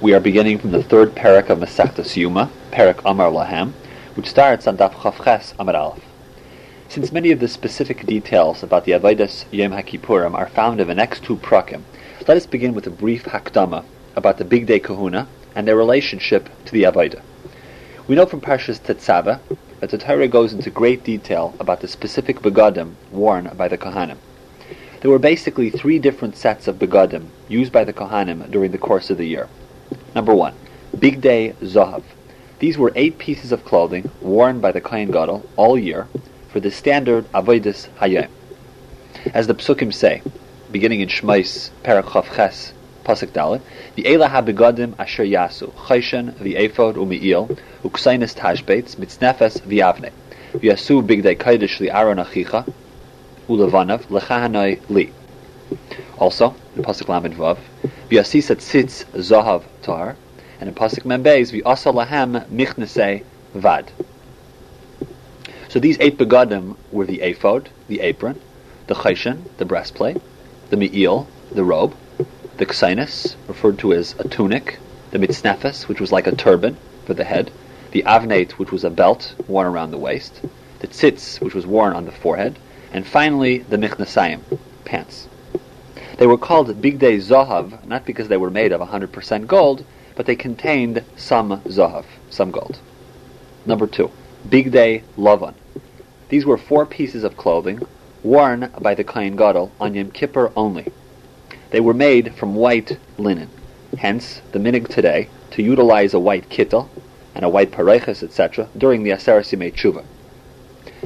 We are beginning from the third parak of Masechtas Yoma, parak Amar Lahem, which starts on Daf Chavches Amar Aleph. Since many of the specific details about the Avodas Yom HaKippurim are found in the next two prakim, let us begin with a brief hakdama about the Bigdei Kahuna and their relationship to the Avodah. We know from Parshas Tetzaveh that the Torah goes into great detail about the specific begadim worn by the Kohanim. There were basically three different sets of begadim used by the Kohanim during the course of the year. Number one, Bigdei Zahav. These were eight pieces of clothing worn by the Kohen Gadol all year for the standard Avodas Hayom. As the Psukim say, beginning in Shmais, Parak Ches, Pasuk Dalet, the Ela HaBegadim Asher Yasu, Chayshen, the Ephod, Umi'il, Uksainis Tashbeitz, Mitznefes, Viavne, V'yasu Bigdei Kodesh Li Aaron Achicha, Ulevanav, Lechahanoi Li. Also, in Pasuk Lamed Vav, V'yasisa Tzitz Zahav Tar, and in Pasuk Membeis, V'asa Lahem Michnese Vad. So these eight begadim were the ephod, the apron, the chayshin, the breastplate, the me'il, the robe, the ksainis, referred to as a tunic, the mitznefes, which was like a turban for the head, the avnate, which was a belt worn around the waist, the tzitz, which was worn on the forehead, and finally the michnasayim, pants. They were called bigdei zohav, not because they were made of 100% gold, but they contained some zohav, some gold. Number two, bigdei lavan. These were four pieces of clothing worn by the Kohen Gadol on Yom Kippur only. They were made from white linen. Hence, the minig today to utilize a white kittel and a white pareches, etc., during the Aseret Yimei Tshuva.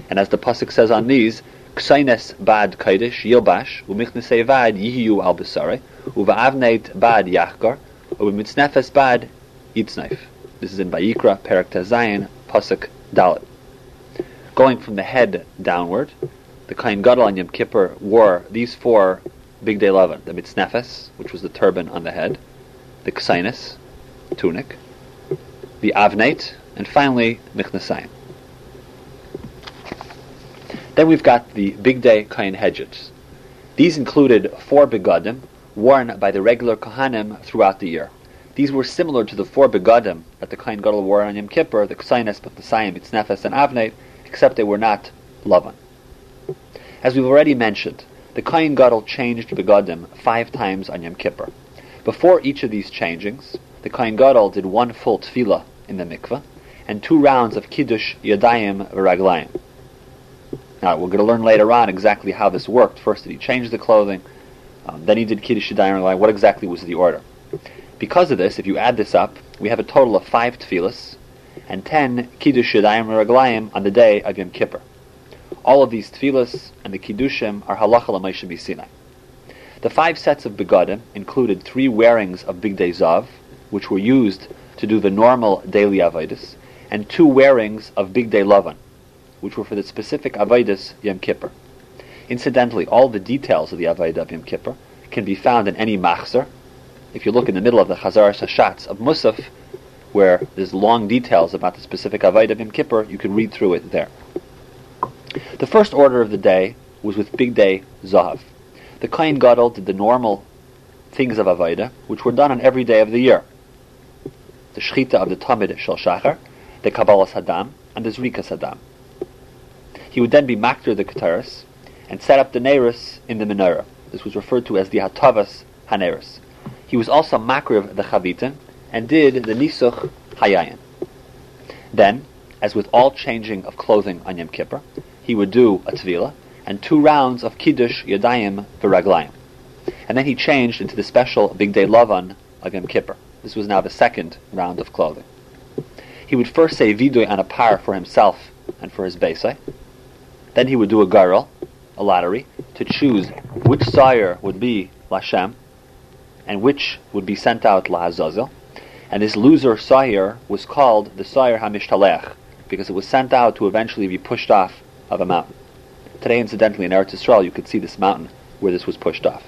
And as the pasuk says on these, Ksaines bad kaidish yilbash umichnesei vad yihiyu al besare uva'avneit bad yachgar umitznefes bad yitznaif. This is in Vayikra, Perak Tazayin, pasuk dalit. Going from the head downward, the Kohen Gadol on Yom Kippur wore these four bigdei leaven, the mitznefes, which was the turban on the head, the ksainis, tunic, the avnate, and finally michnasayim. Then we've got the bigdei Kohen hedges. These included four begadim worn by the regular Kohanim throughout the year. These were similar to the four begadim that the Kohen Gadol wore on Yom Kippur, the ksainis, michnasayim, mitznefes, and avnate, except they were not leaven. As we've already mentioned, the Kohen Gadol changed begadim five times on Yom Kippur. Before each of these changings, the Kohen Gadol did one full tefillah in the mikveh and two rounds of kiddush yadayim v'raglayim. Now we're going to learn later on exactly how this worked. First, did he change the clothing? Um, then he did kiddush v'raglayim. What exactly was the order? Because of this, if you add this up, we have a total of five tefillahs and ten kiddush yadayim v'raglayim on the day of Yom Kippur. All of these tefillahs and the kiddushim are halacha l'maisha b'sinai. The five sets of begadim included three wearings of bigdei zav, which were used to do the normal daily avodas, and two wearings of bigdei lavan, which were for the specific avodas Yom Kippur. Incidentally, all the details of the avodah of Yom Kippur can be found in any machzer. If you look in the middle of the Chazar Hashatz of Musaf, where there's long details about the specific avodah of Yom Kippur, you can read through it there. The first order of the day was with Bigdei Zahav. The Kohen Gadol did the normal things of Avodah, which were done on every day of the year. The Shechita of the Tamid Shel Shachar, the Kabbalah Saddam, and the Zrika Saddam. He would then be Makter the Keteris, and set up the Neris in the menorah. This was referred to as the Hatavas Haneris. He was also Makriv the Chavitin, and did the Nisuch Hayayin. Then, as with all changing of clothing on Yom Kippur, he would do a tvila and two rounds of kiddush yadayim v'raglayim, and then he changed into the special bigdei lavan of Yom Kippur. This was now the second round of clothing. He would first say vidoy on a par for himself and for his besai. Then he would do a garel, a lottery, to choose which sire would be Lashem and which would be sent out Lahazazel. And this loser sire was called the sire Hamishtalech because it was sent out to eventually be pushed off of a mountain. Today, incidentally, in Eretz Yisrael, you could see this mountain where this was pushed off.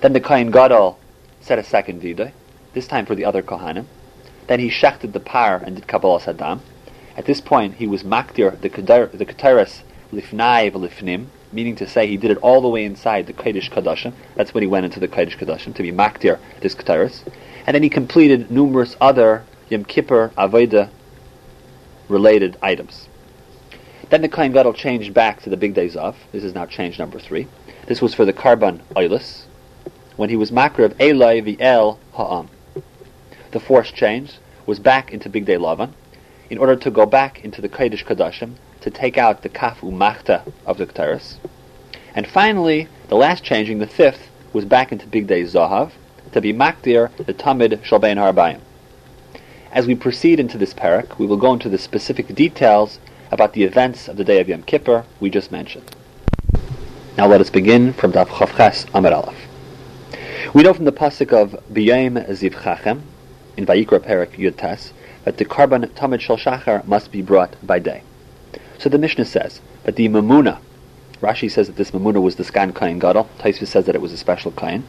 Then the Kohen Gadol set a second vidah, this time for the other Kohanim. Then he shechted the par and did Kabbalah Saddam. At this point, he was makdir the the Keteris lifnai v'lifnim, meaning to say he did it all the way inside the Kodesh Kadashim. That's when he went into the Kodesh Kadashim to be maktir this Keteris. And then he completed numerous other Yom Kippur Avodah related items. Then the Kohen Gadol changed back to the big days of. This is now change number three. This was for the Karban Oilus, when he was makr of Eloi v'el ha'am. The fourth change was back into Bigdei Lavan, in order to go back into the Kodesh Kadashim to take out the kaf umachta of the Keteris. And finally, the last changing, the fifth, was back into Bigdei Zahav, to be makdir the Tamid Shalbein Harbayim. As we proceed into this parak, we will go into the specific details about the events of the day of Yom Kippur we just mentioned. Now let us begin from Daf Chavchas Amar Aleph. We know from the pasuk of B'yayim Ziv Chachem in Vayikra Parak Yud Tes that the Karban Tamid Shal Shachar must be brought by day. So the Mishnah says that the Mamuna, Rashi says that this Mamuna was the Skan Kain Gadol, Taisvis says that it was a special Kain,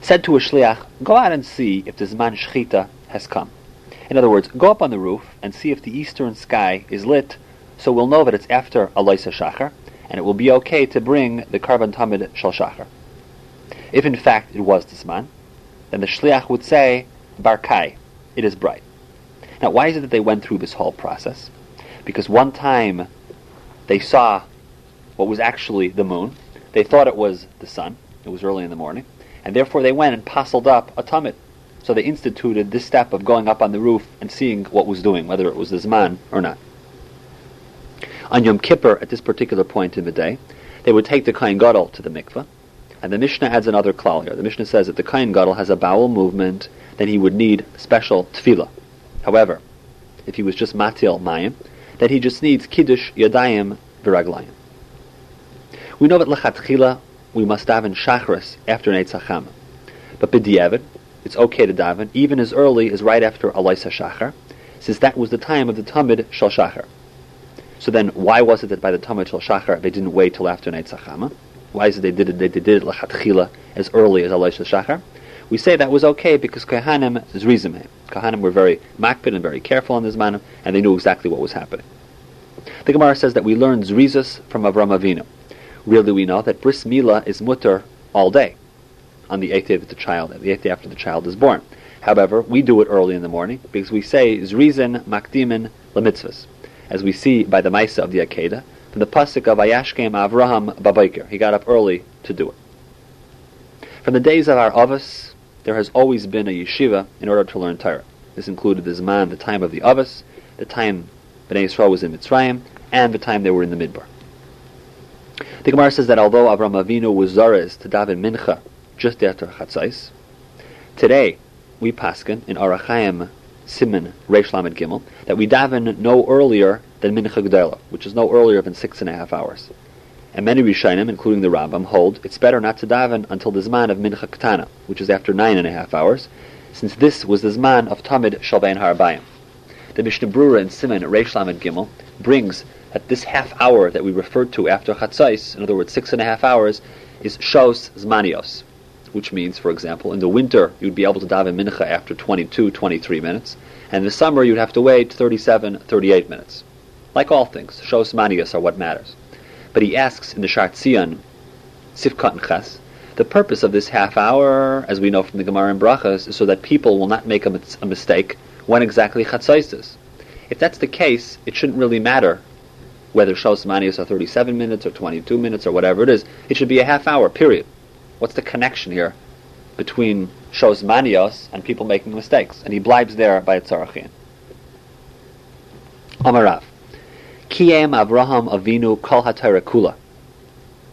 said to a Shliach, go out and see if the Zman Shchita has come. In other words, go up on the roof and see if the eastern sky is lit, so we'll know that it's after Aloisa Shachar, and it will be okay to bring the Karban Tamid Shal Shachar. If in fact it was this man, then the Shliach would say, Barkai, it is bright. Now, why is it that they went through this whole process? Because one time they saw what was actually the moon. They thought it was the sun. It was early in the morning. And therefore they went and posseled up a tamid. So they instituted this step of going up on the roof and seeing what was doing, whether it was the Zman or not. On Yom Kippur, at this particular point in the day, they would take the Kain Gadol to the mikveh, and the Mishnah adds another klal here. The Mishnah says that the Kain Gadol has a bowel movement, then he would need special tefillah. However, if he was just matil mayim, then he just needs kiddush yadayim v'raglayim. We know that lechatchila we must daven shachris after Netzachama. But b'diavad, it's okay to daven even as early as right after Alaisa Shachar, since that was the time of the Tamid Shal Shachar. So then, why was it that by the Tamid Shal Shachar they didn't wait till after Netzachama? Why is it they did it? They did it lechatchila as early as Alaisa Shachar. We say that was okay because Kohanim zrizim. Kohanim were very makpid and very careful on this manner, and they knew exactly what was happening. The Gemara says that we learn zrizus from Avram Avinu. Really, we know that bris milah is mutter all day on the eighth day of the child, the eighth day after the child is born. However, we do it early in the morning because we say zrizin makdimin lemitzvahs, as we see by the Maisa of the Akedah, from the pasuk of Ayashkem Avraham Babaker. He got up early to do it. From the days of our Avos, there has always been a yeshiva in order to learn Torah. This included the Zman, the time of the Avos, the time Bnei Yisrael was in Mitzrayim, and the time they were in the Midbar. The Gemara says that although Avram Avinu was Zarez to daven Mincha just after Chatzais, today we paskin in Orach Chaim Siman Reish Lamed Gimel that we daven no earlier than Mincha Gdela, which is no earlier than six and a half hours. And many Rishonim, including the Rambam, hold it's better not to daven until the Zman of Mincha Ktana, which is after nine and a half hours, since this was the Zman of Tamid Shalbein Harabayim. The Mishnah Brura in Siman Reish Lamed Gimel brings that this half hour that we referred to after Chatzais, in other words, six and a half hours, is Shos Zmanios, which means, for example, in the winter you'd be able to daven Mincha after 22, 23 minutes, and in the summer you'd have to wait 37, 38 minutes. Like all things, Shos Zmanios are what matters. But he asks in the Shart Tzion, Sifkat Ches, the purpose of this half hour, as we know from the Gemara and Brachas, is so that people will not make a, a mistake when exactly Chatzais is. If that's the case, it shouldn't really matter whether Shos Manios are 37 minutes or 22 minutes or whatever it is. It should be a half hour, period. What's the connection here between Shos Manios and people making mistakes? And he blibes there by Tzarachin. Amarav. Kiem Avraham Avinu Kol Kula.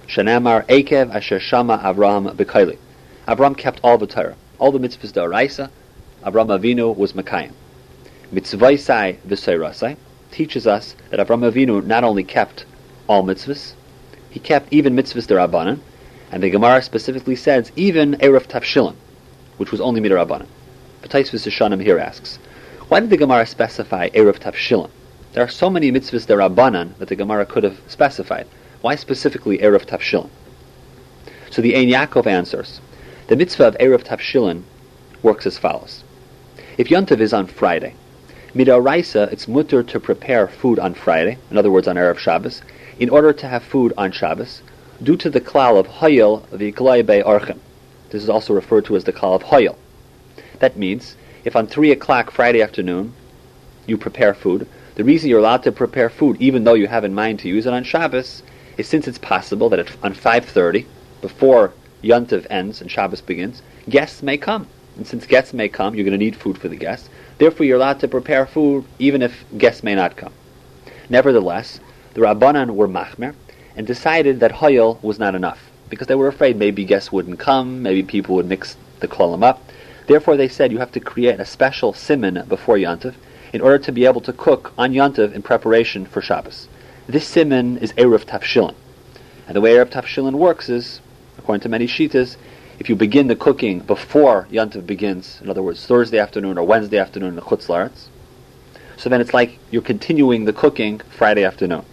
Shanamar Ekev Asher Shama Avraham Bekaili. Avram kept all the Torah. All the mitzvahs da'araisa, Avram Avinu was Mekayim. Mitzvaisai v'seirasai teaches us that Avram Avinu not only kept all mitzvahs, he kept even mitzvahs derabanan, and the Gemara specifically says even erev tafshilin, which was only midirabanan. Pataisvis Hashanim here asks, why did the Gemara specify erev tafshilin? There are so many mitzvahs derabanan that the Gemara could have specified. Why specifically erev tafshilin? So the Ein Yaakov answers, the mitzvah of erev tafshilin works as follows. If Yontav is on Friday, Midaraisa, it's mutter to prepare food on Friday, in other words, on Erev Shabbos, in order to have food on Shabbos, due to the klal of Hayil v'Iklai Bei Archim. This is also referred to as the klal of Hayil. That means, if on 3 o'clock Friday afternoon you prepare food, the reason you're allowed to prepare food, even though you have in mind to use it on Shabbos, is since it's possible that on 5.30, before Yontiv ends and Shabbos begins, guests may come. And since guests may come, you're going to need food for the guests. Therefore, you're allowed to prepare food even if guests may not come. Nevertheless, the Rabbanan were machmer and decided that Hoyel was not enough because they were afraid maybe guests wouldn't come, maybe people would mix the klolim up. Therefore, they said you have to create a special simon before Yontiv in order to be able to cook on Yontiv in preparation for Shabbos. This simon is Erev Tafshilin. And the way Erev Tafshilin works is, according to many shitas, if you begin the cooking before Yontiv begins, in other words, Thursday afternoon or Wednesday afternoon in the Chutz so then it's like you're continuing the cooking Friday afternoon.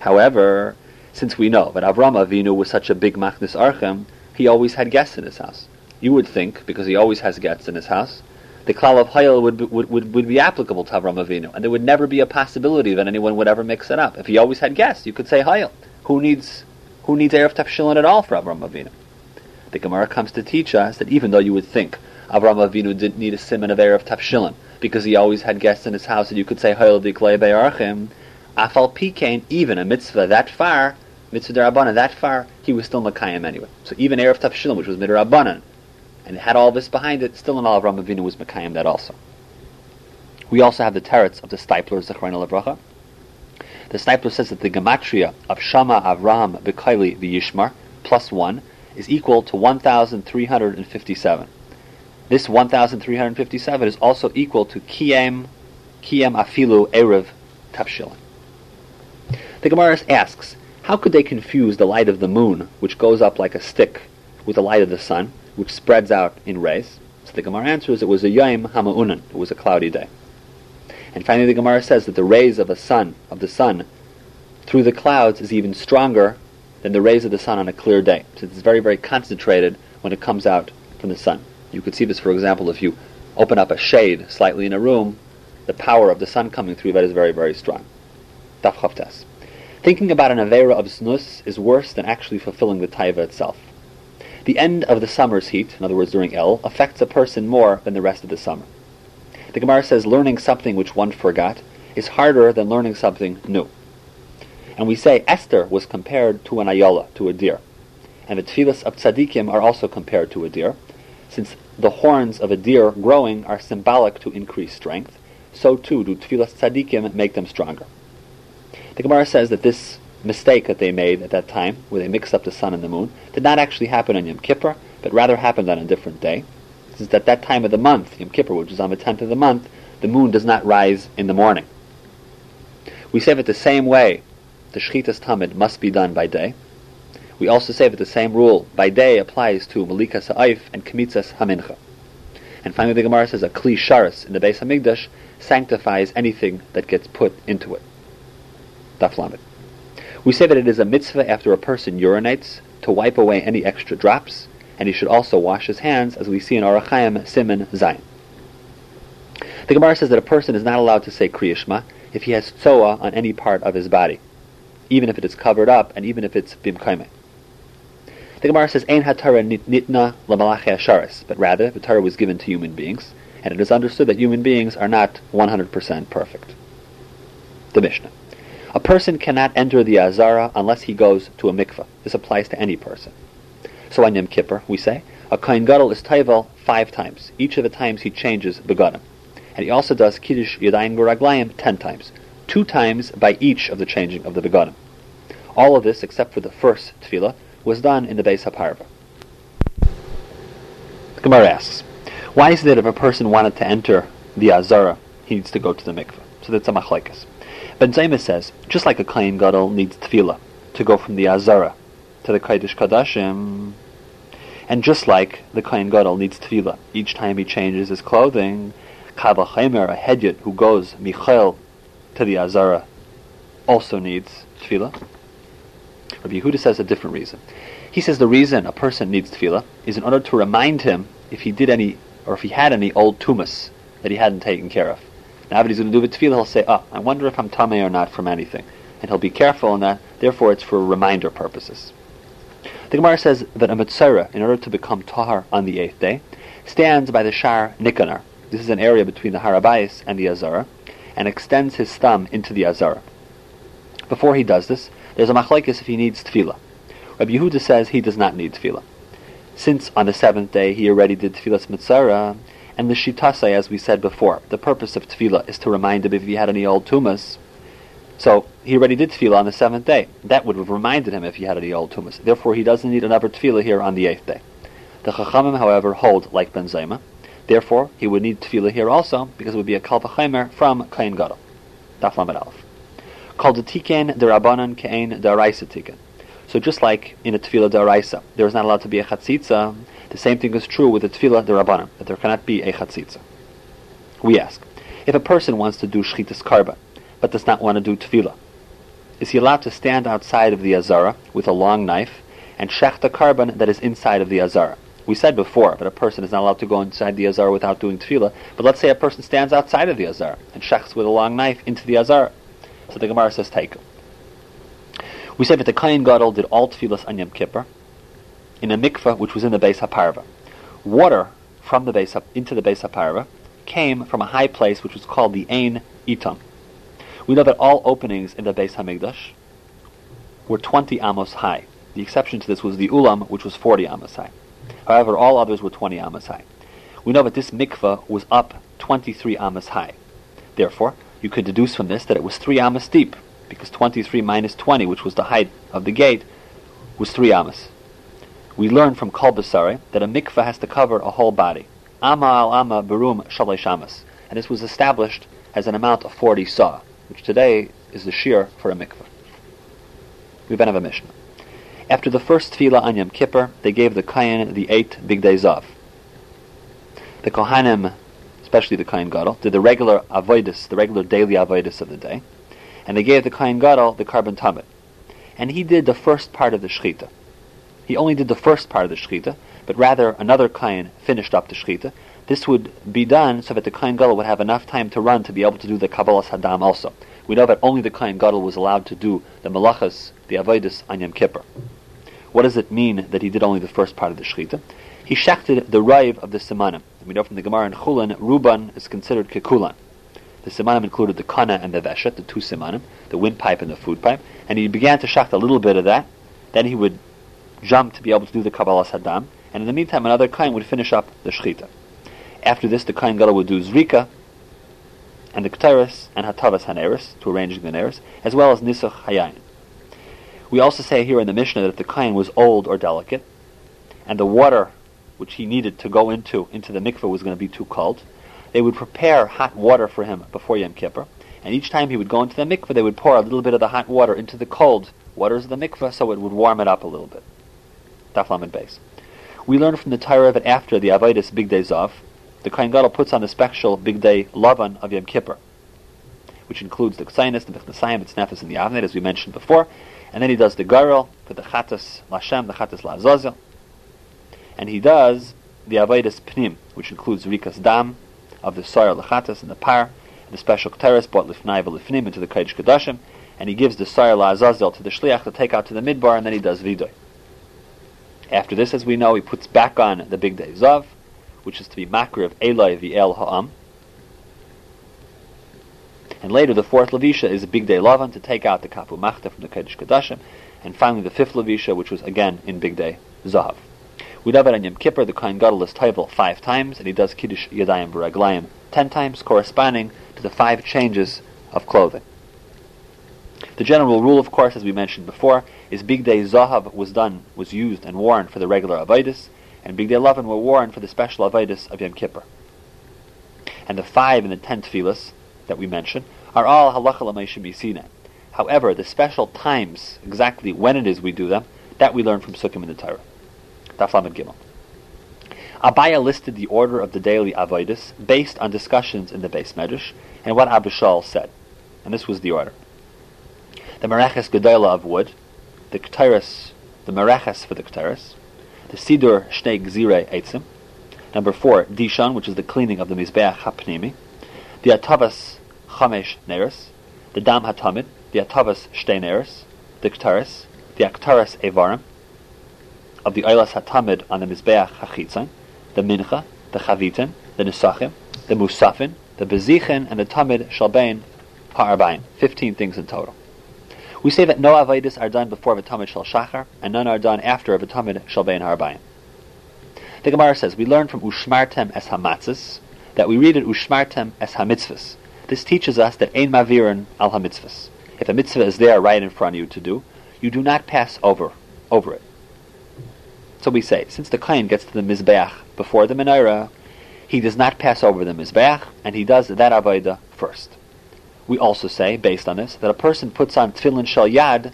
However, since we know that Avram Avinu was such a big Machnis Archem, he always had guests in his house. You would think, because he always has guests in his house, the klal of Hayil would, would, would, would be applicable to Avram Avinu, and there would never be a possibility that anyone would ever mix it up. If he always had guests, you could say Hayil. Who needs who needs Erev Tafshilin at all for Avram Avinu? The Gemara comes to teach us that even though you would think Avram Avinu didn't need a simon of Erev Tafshilin because he always had guests in his house, and you could say Hayil Diklei Be'archim, Afal Pikain, even a mitzvah that far, mitzvah derabanan that far, he was still Makayim anyway. So even Erev Tafshilin, which was midrabanan, and it had all this behind it, still in all of Avinu was Mekayim that also. We also have the teretz of the Steipler Zechron Levracha. The Steipler says that the gematria of Shama Avram Bekaili V'Yishmar plus one is equal to 1,357. This 1,357 is also equal to Kiem, Kiem Afilu Erev Tafshilin. The Gemara asks, how could they confuse the light of the moon, which goes up like a stick, with the light of the sun? Which spreads out in rays. So the Gemara answers it was a Yom Hamaunan, it was a cloudy day. And finally the Gemara says that the rays of the sun of the sun through the clouds is even stronger than the rays of the sun on a clear day. So it's very, very concentrated when it comes out from the sun. You could see this, for example, if you open up a shade slightly in a room, the power of the sun coming through that is very, very strong. Thinking about an Avera of Znus is worse than actually fulfilling the Taiva itself. The end of the summer's heat, in other words during El, affects a person more than the rest of the summer. The Gemara says learning something which one forgot is harder than learning something new. And we say Esther was compared to an ayola, to a deer. And the tefillas of tzaddikim are also compared to a deer, since the horns of a deer growing are symbolic to increase strength, so too do tefillas tzaddikim make them stronger. The Gemara says that this mistake that they made at that time, where they mixed up the sun and the moon, did not actually happen on Yom Kippur, but rather happened on a different day. Since at that time of the month, Yom Kippur, which is on the 10th of the month, the moon does not rise in the morning. We say that the same way the Shchitas Tamid must be done by day. We also say that the same rule by day applies to Malika Sa'if and Kmitzas Hamincha. And finally the Gemara says a Kli Sharis in the Beis Hamikdash sanctifies anything that gets put into it. Daf Lamed. We say that it is a mitzvah after a person urinates to wipe away any extra drops, and he should also wash his hands, as we see in Orach Chaim Simon Zayin. The Gemara says that a person is not allowed to say Kriyishma if he has tzoa on any part of his body, even if it is covered up, and even if it's bimkaime. The Gemara says, Ein hatara nitna lamalachi asharis, but rather the Torah was given to human beings, and it is understood that human beings are not 100% perfect. The Mishnah. A person cannot enter the Azara unless he goes to a mikveh. This applies to any person. So on Yom Kippur, we say, a Kohen Gadol is Taival five times. Each of the times he changes Begadim. And he also does Kiddush Yadayim Goraglayim ten times. Two times by each of the changing of the Begadim. All of this, except for the first tefillah, was done in the Beis HaParva. Gemara asks, why is it that if a person wanted to enter the Azara, he needs to go to the mikveh? So that's a machlekes. Ben Zoma says, just like a Kohen Gadol needs tefillah to go from the Azara to the Kodesh Kadashim, and just like the Kohen Gadol needs tefillah each time he changes his clothing, Kavachimer, a Hedyot who goes Michael to the Azara, also needs tefillah. Rabbi Yehuda says a different reason. He says the reason a person needs tefillah is in order to remind him if he did any, or if he had any old tumas that he hadn't taken care of. Now, if he's going to do the tefillah, he'll say, "Oh, I wonder if I'm tamei or not from anything," and he'll be careful in that Therefore, it's for reminder purposes. The Gemara says that a Mitzvah, in order to become Tahar on the eighth day, stands by the Shar Nikanar. This is an area between the Harabais and the Azara, and extends his thumb into the Azara. Before he does this, there's a machlekes if he needs tefillah. Rabbi Yehuda says he does not need tefillah. Since on the seventh day he already did tefillah's mitzvah, and the shitasai, as we said before, the purpose of tefillah is to remind him if he had any old tumas. So he already did tefillah on the seventh day. That would have reminded him if he had any old tumas. Therefore, he doesn't need another tefillah here on the eighth day. The chachamim, however, hold like Ben Zoma. Therefore, he would need tefillah here also because it would be a kal kalvachimer from Kain Gadol. Daf Aleph. Called the tiken derabanan kein daraisa tiken. So just like in a tefillah daraisa, there is not allowed to be a chatzitza. The same thing is true with the tefillah derabanan, that there cannot be a chatzitza. We ask, if a person wants to do shchitas karba, but does not want to do tefillah, is he allowed to stand outside of the azara with a long knife and shech the karban that is inside of the azara? We said before that a person is not allowed to go inside the azara without doing tefillah, but let's say a person stands outside of the azara and shechs with a long knife into the azara. So the Gemara says taikum. We said that the Kain Gadol did all tefillahs on Yom Kippur in a mikveh which was in the base Haparva. Water from the base into the base Haparva came from a high place which was called the Ein Itam. We know that all openings in the base Hamikdash were 20 amos high. The exception to this was the Ulam, which was 40 amos high. However, all others were 20 amos high. We know that this mikveh was up 23 amos high. Therefore, you could deduce from this that it was 3 amos deep, because 23 minus 20, which was the height of the gate, was 3 amas. We learn from Kol Basari that a mikveh has to cover a whole body. Ama al ama barum shalish amas. And this was established as an amount of 40 saw, which today is the shear for a mikveh. We then have a Mishnah. After the first tefillah on Yom Kippur, they gave the Kayan the eight big days off. The Kohanim, especially the Kayan Gadol, did the regular avoidus, the regular daily avoidus of the day and they gave the Kain Gadol the korban tamid. And he did the first part of the Shechita. He only did the first part of the Shechita, but rather another Kain finished up the Shechita. This would be done so that the Kain Gadol would have enough time to run to be able to do the Kabbalas Hadam also. We know that only the Kain Gadol was allowed to do the Malachas, the Avoidus, on Yom Kippur. What does it mean that he did only the first part of the Shechita? He shechted the Raiv of the Simanim. We know from the Gemara in Chulin, Ruban is considered Kekulan. The simanim included the kana and the veshet, the two simanim, the windpipe and the food pipe, and he began to shacht a little bit of that. Then he would jump to be able to do the Kabbalah hadam, and in the meantime another kain would finish up the shechita. After this, the kain gadol would do zrika and the kteris and hatavas haneris to arranging the neris, as well as nisuch hayayin. We also say here in the Mishnah that if the kain was old or delicate, and the water which he needed to go into into the mikveh was going to be too cold, they would prepare hot water for him before Yom Kippur, and each time he would go into the mikveh, they would pour a little bit of the hot water into the cold waters of the mikveh so it would warm it up a little bit. Daflam and base. We learn from the Torah that after the Avidus Bigdei Zav, the Kohen Gadol puts on the special Bigdei Lavan of Yom Kippur, which includes the Ksainis, the Bichnasayim, the Snefis, and the Avnet, as we mentioned before, and then he does the Garel for the Chatas Lashem, the Chatas Lazazel, and he does the Avidus Pnim, which includes Rikas Dam, of the Soyer Lachatas and the Par, the special Keteris brought Lifnai Lifnim into the Kodesh Kodashim, and he gives the Soyer La'azazel to the Shliach to take out to the Midbar, and then he does Vidoy. After this, as we know, he puts back on the Bigdei Zav, which is to be Makriv Eloi V'el Ha'am. And later, the fourth Levisha is a Bigdei Lavan to take out the Kapu Machta from the Kodesh Kodashim, and finally the fifth Levisha, which was again in Bigdei Zav. We daven on Yom Kippur, the Kohen Gadol is Toivel five times, and he does Kiddush Yadayim B'Raglayim ten times, corresponding to the five changes of clothing. The general rule, of course, as we mentioned before, is Bigdei Zahav was done, was used and worn for the regular Avidus, and Bigdei Lavin were worn for the special Avidus of Yom Kippur. And the five and the ten tefillas that we mentioned are all halacha l'meishim However, the special times, exactly when it is we do them, that we learn from Sukkim in the Torah. Daf Gimel. Abaye listed the order of the daily avoidus based on discussions in the base medrash and what Abba Shaul said, and this was the order: the mereches gedola of wood, the k'tiris, the mereches for the k'tiris, the sidur shnei gzire eitzim, number four dishon, which is the cleaning of the mizbeach hapnimi, the atavas chamesh neris, the dam hatamid, the atavas shtei neris, the k'tiris, the Aktaris Evarim, of the Eilas HaTamid on the Mizbeach HaChitzon, the Mincha, the Chavitin, the Nisachim, the Musafin, the Bezichin, and the Tamid Shalbein Ha'arbaim. Fifteen things in total. We say that no Avaidis are done before V'tamid Shal Shachar, and none are done after V'tamid Shalbein Ha'arbaim. The Gemara says, we learn from Ushmartem es Hamatzis, that we read it Ushmartem es Hamitzvahs. This teaches us that Ein Mavirin al Hamitzvahs. If a mitzvah is there right in front of you to do, you do not pass over over it. So we say, since the Kain gets to the Mizbeach before the Menorah, he does not pass over the Mizbeach, and he does that Avodah first. We also say, based on this, that a person puts on Tefillin Shal Yad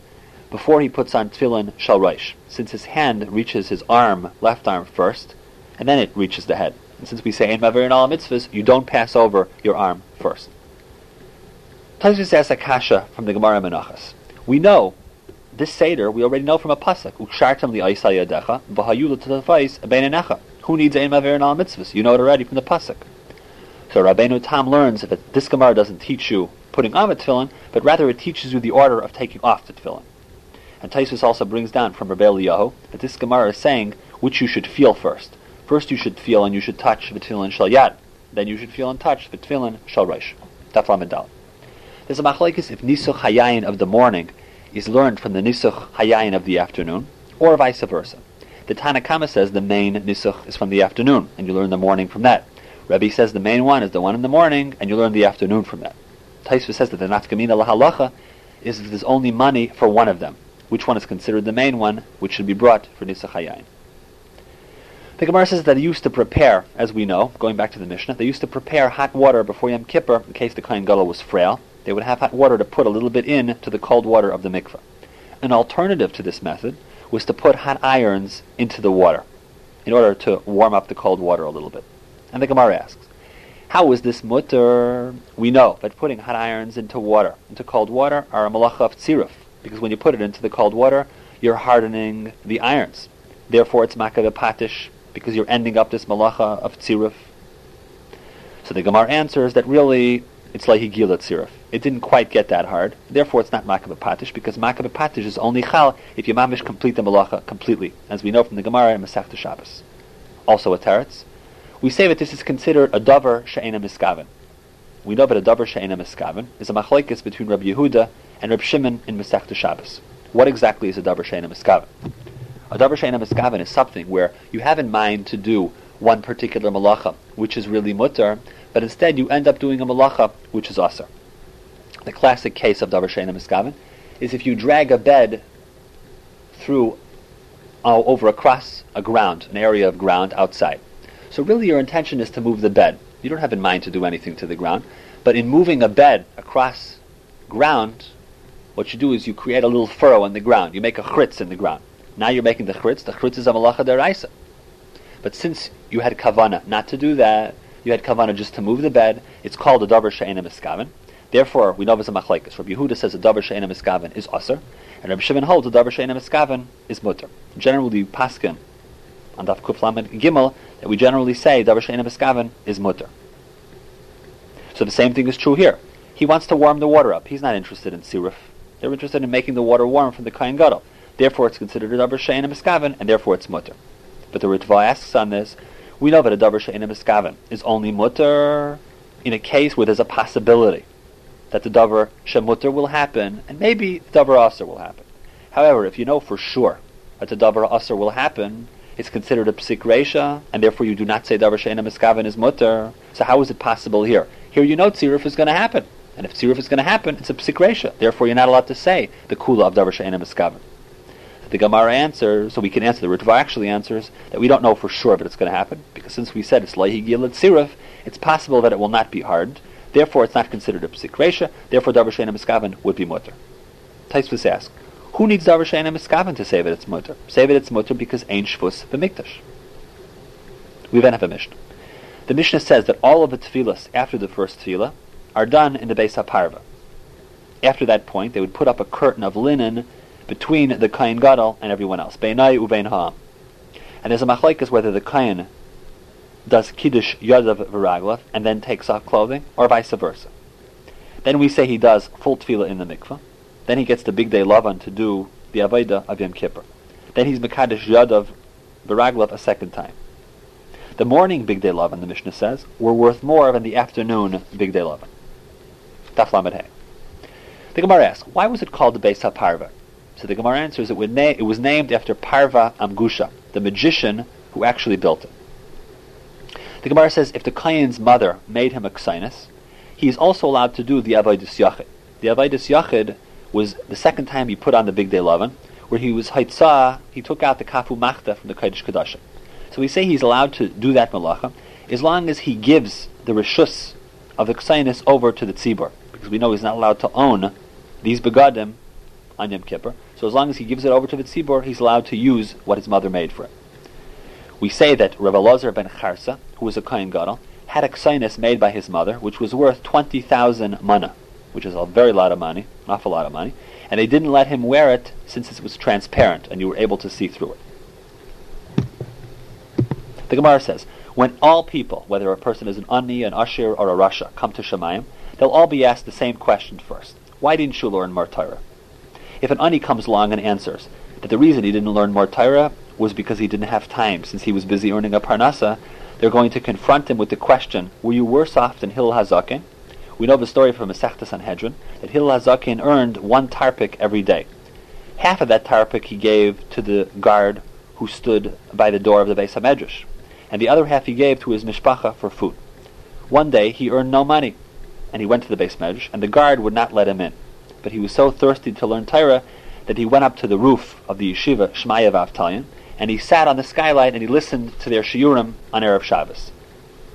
before he puts on Tefillin Shal Rosh, since his hand reaches his arm, left arm first, and then it reaches the head. And since we say in Maverin all mitzvahs, you don't pass over your arm first. Taisus asks a kasha from the Gemara Menachas. We know this Seder, we already know from a pasuk. Ukshartam li aisal yadecha, v'hayula t'tafais beinenecha. Who needs ein maver and all mitzvahs? You know it already from the pasuk. So Rabbeinu Tam learns that this Gemara doesn't teach you putting on a tefillin, but rather it teaches you the order of taking off the tefillin. And Taisus also brings down from Rabbi Eliyahu that this Gemara is saying which you should feel first. First you should feel and you should touch the tefillin shal yad. Then you should feel and touch the tefillin shal reish. Taflam There's a machlekes if nisuch hayayin of the morning is learned from the Nisuch Hayayin of the afternoon, or vice versa. The Tanakama says the main Nisuch is from the afternoon, and you learn the morning from that. Rebbe says the main one is the one in the morning, and you learn the afternoon from that. Taisva says that the Nafkamina Lahalacha is that there's only money for one of them. Which one is considered the main one, which should be brought for Nisuch Hayayin. The Gemara says that they used to prepare, as we know, going back to the Mishnah, they used to prepare hot water before Yom Kippur in case the Kohen Gadol was frail, they would have hot water to put a little bit in to the cold water of the mikveh. An alternative to this method was to put hot irons into the water in order to warm up the cold water a little bit. And the Gemara asks, how is this mutter? We know that putting hot irons into water, into cold water, are a malacha of tziruf, because when you put it into the cold water, you're hardening the irons. Therefore, it's makav patish, because you're ending up this malacha of tziruf. So the Gemara answers that really it's like gilat tziruf. It didn't quite get that hard. Therefore, it's not makabah patish because makabah patish is only chal if you mamish complete the malacha completely, as we know from the Gemara and Masechta Shabbos. Also a teretz. We say that this is considered a davar she'ena miskaven. We know that a davar she'ena miskaven is a machlekes between Rabbi Yehuda and Rabbi Shimon in Masechta Shabbos. What exactly is a davar she'ena miskaven? A davar she'ena miskaven is something where you have in mind to do one particular malacha, which is really mutter, but instead you end up doing a malacha which is asr. The classic case of davar miskaven is if you drag a bed through uh, over across a ground, an area of ground outside. So really your intention is to move the bed. You don't have in mind to do anything to the ground, but in moving a bed across ground, what you do is you create a little furrow in the ground. You make a chritz in the ground. Now you're making the chritz. The chritz is a malacha deraisa. But since you had kavana not to do that, you had kavana just to move the bed, it's called a davar she'ena miskaven. Therefore, we know there's a machlekes. Rabbi Yehuda says a davar she'ena miskaven is aser, and Rabbi Shimon holds a davar she'ena miskaven is mutter. Generally, paskin on daf and gimel that we generally say davar she'ena miskaven is mutter. So the same thing is true here. He wants to warm the water up. He's not interested in siruf. They're interested in making the water warm from the kain gadol. Therefore, it's considered a davar she'ena miskaven, and therefore it's mutter. But the Ritva asks on this, we know that a davar she'ena miskaven is only mutter in a case where there's a possibility that the davar shemutter will happen, and maybe the davar aser will happen. However, if you know for sure that the davar aser will happen, it's considered a psik resha, and therefore you do not say davar she'ena miskaven is mutter. So how is it possible here? Here you know tziruf is going to happen, and if tziruf is going to happen, it's a psik resha. Therefore, you're not allowed to say the kula of davar she'ena miskaven. The Gemara answers, so we can answer. The Ritva actually answers that we don't know for sure that it's going to happen because since we said it's leihi gilad siruf, it's possible that it will not be hard. Therefore, it's not considered a psik resha. Therefore, davar she'ena miskaven would be mutter. Taisvus asks, who needs davar she'ena miskaven to say that it's mutter? Say that it's mutter because Ein shvus b'mikdash. We then have a Mishnah. The Mishnah says that all of the tefillas after the first tefillah are done in the Beis HaParva. After that point, they would put up a curtain of linen between the Kain Gadol and everyone else. Beinai ubein ha'am. And there's a machlekes whether the Kain does kiddush yadav v'raglav and then takes off clothing, or vice versa. Then we say he does full tefillah in the mikveh, Then he gets the bigdei Lavan to do the Avodah of Yom Kippur. Then he's Mekadesh Yadav Baraglav a second time. The morning bigdei Lavan, the Mishnah says, were worth more than the afternoon bigdei Lavan. Daf Lamed The Gemara asks, why was it called the Beis HaParva? So the Gemara answers, it, na- it was named after Parva Amgusha, the magician who actually built it. The Gemara says, if the Kayan's mother made him a Ksainis, he is also allowed to do the Avodah Yachid. The Avodah Yachid was the second time he put on the Bigdei Lavan, where he was Haitzah, he took out the Kafu Machta from the Kodesh Kadashim. So we say he's allowed to do that malacha as long as he gives the rishus of the ksainis over to the tzibur, because we know he's not allowed to own these begadim on Yom Kippur. So as long as he gives it over to the tzibur, he's allowed to use what his mother made for him. We say that Rav Elazar ben Charsa, who was a kohen gadol, had a ksainis made by his mother, which was worth twenty thousand mana, which is a very lot of money, an awful lot of money, and they didn't let him wear it since it was transparent and you were able to see through it. The Gemara says, when all people, whether a person is an Ani, an Ashir, or a Rasha, come to Shemayim, they'll all be asked the same question first. Why didn't you learn more Torah? If an Ani comes along and answers that the reason he didn't learn more Torah was because he didn't have time since he was busy earning a Parnasa, they're going to confront him with the question, were you worse off than Hillel Hazakin? We know the story from Masechta Sanhedrin that Hillel Hazakin earned one tarpik every day. Half of that tarpik he gave to the guard who stood by the door of the Beis HaMedrash and the other half he gave to his mishpacha for food. One day he earned no money, and he went to the beis medrash, and the guard would not let him in. But he was so thirsty to learn Torah that he went up to the roof of the yeshiva Shmaya Vavtalion, and he sat on the skylight and he listened to their shiurim on Erev Shabbos.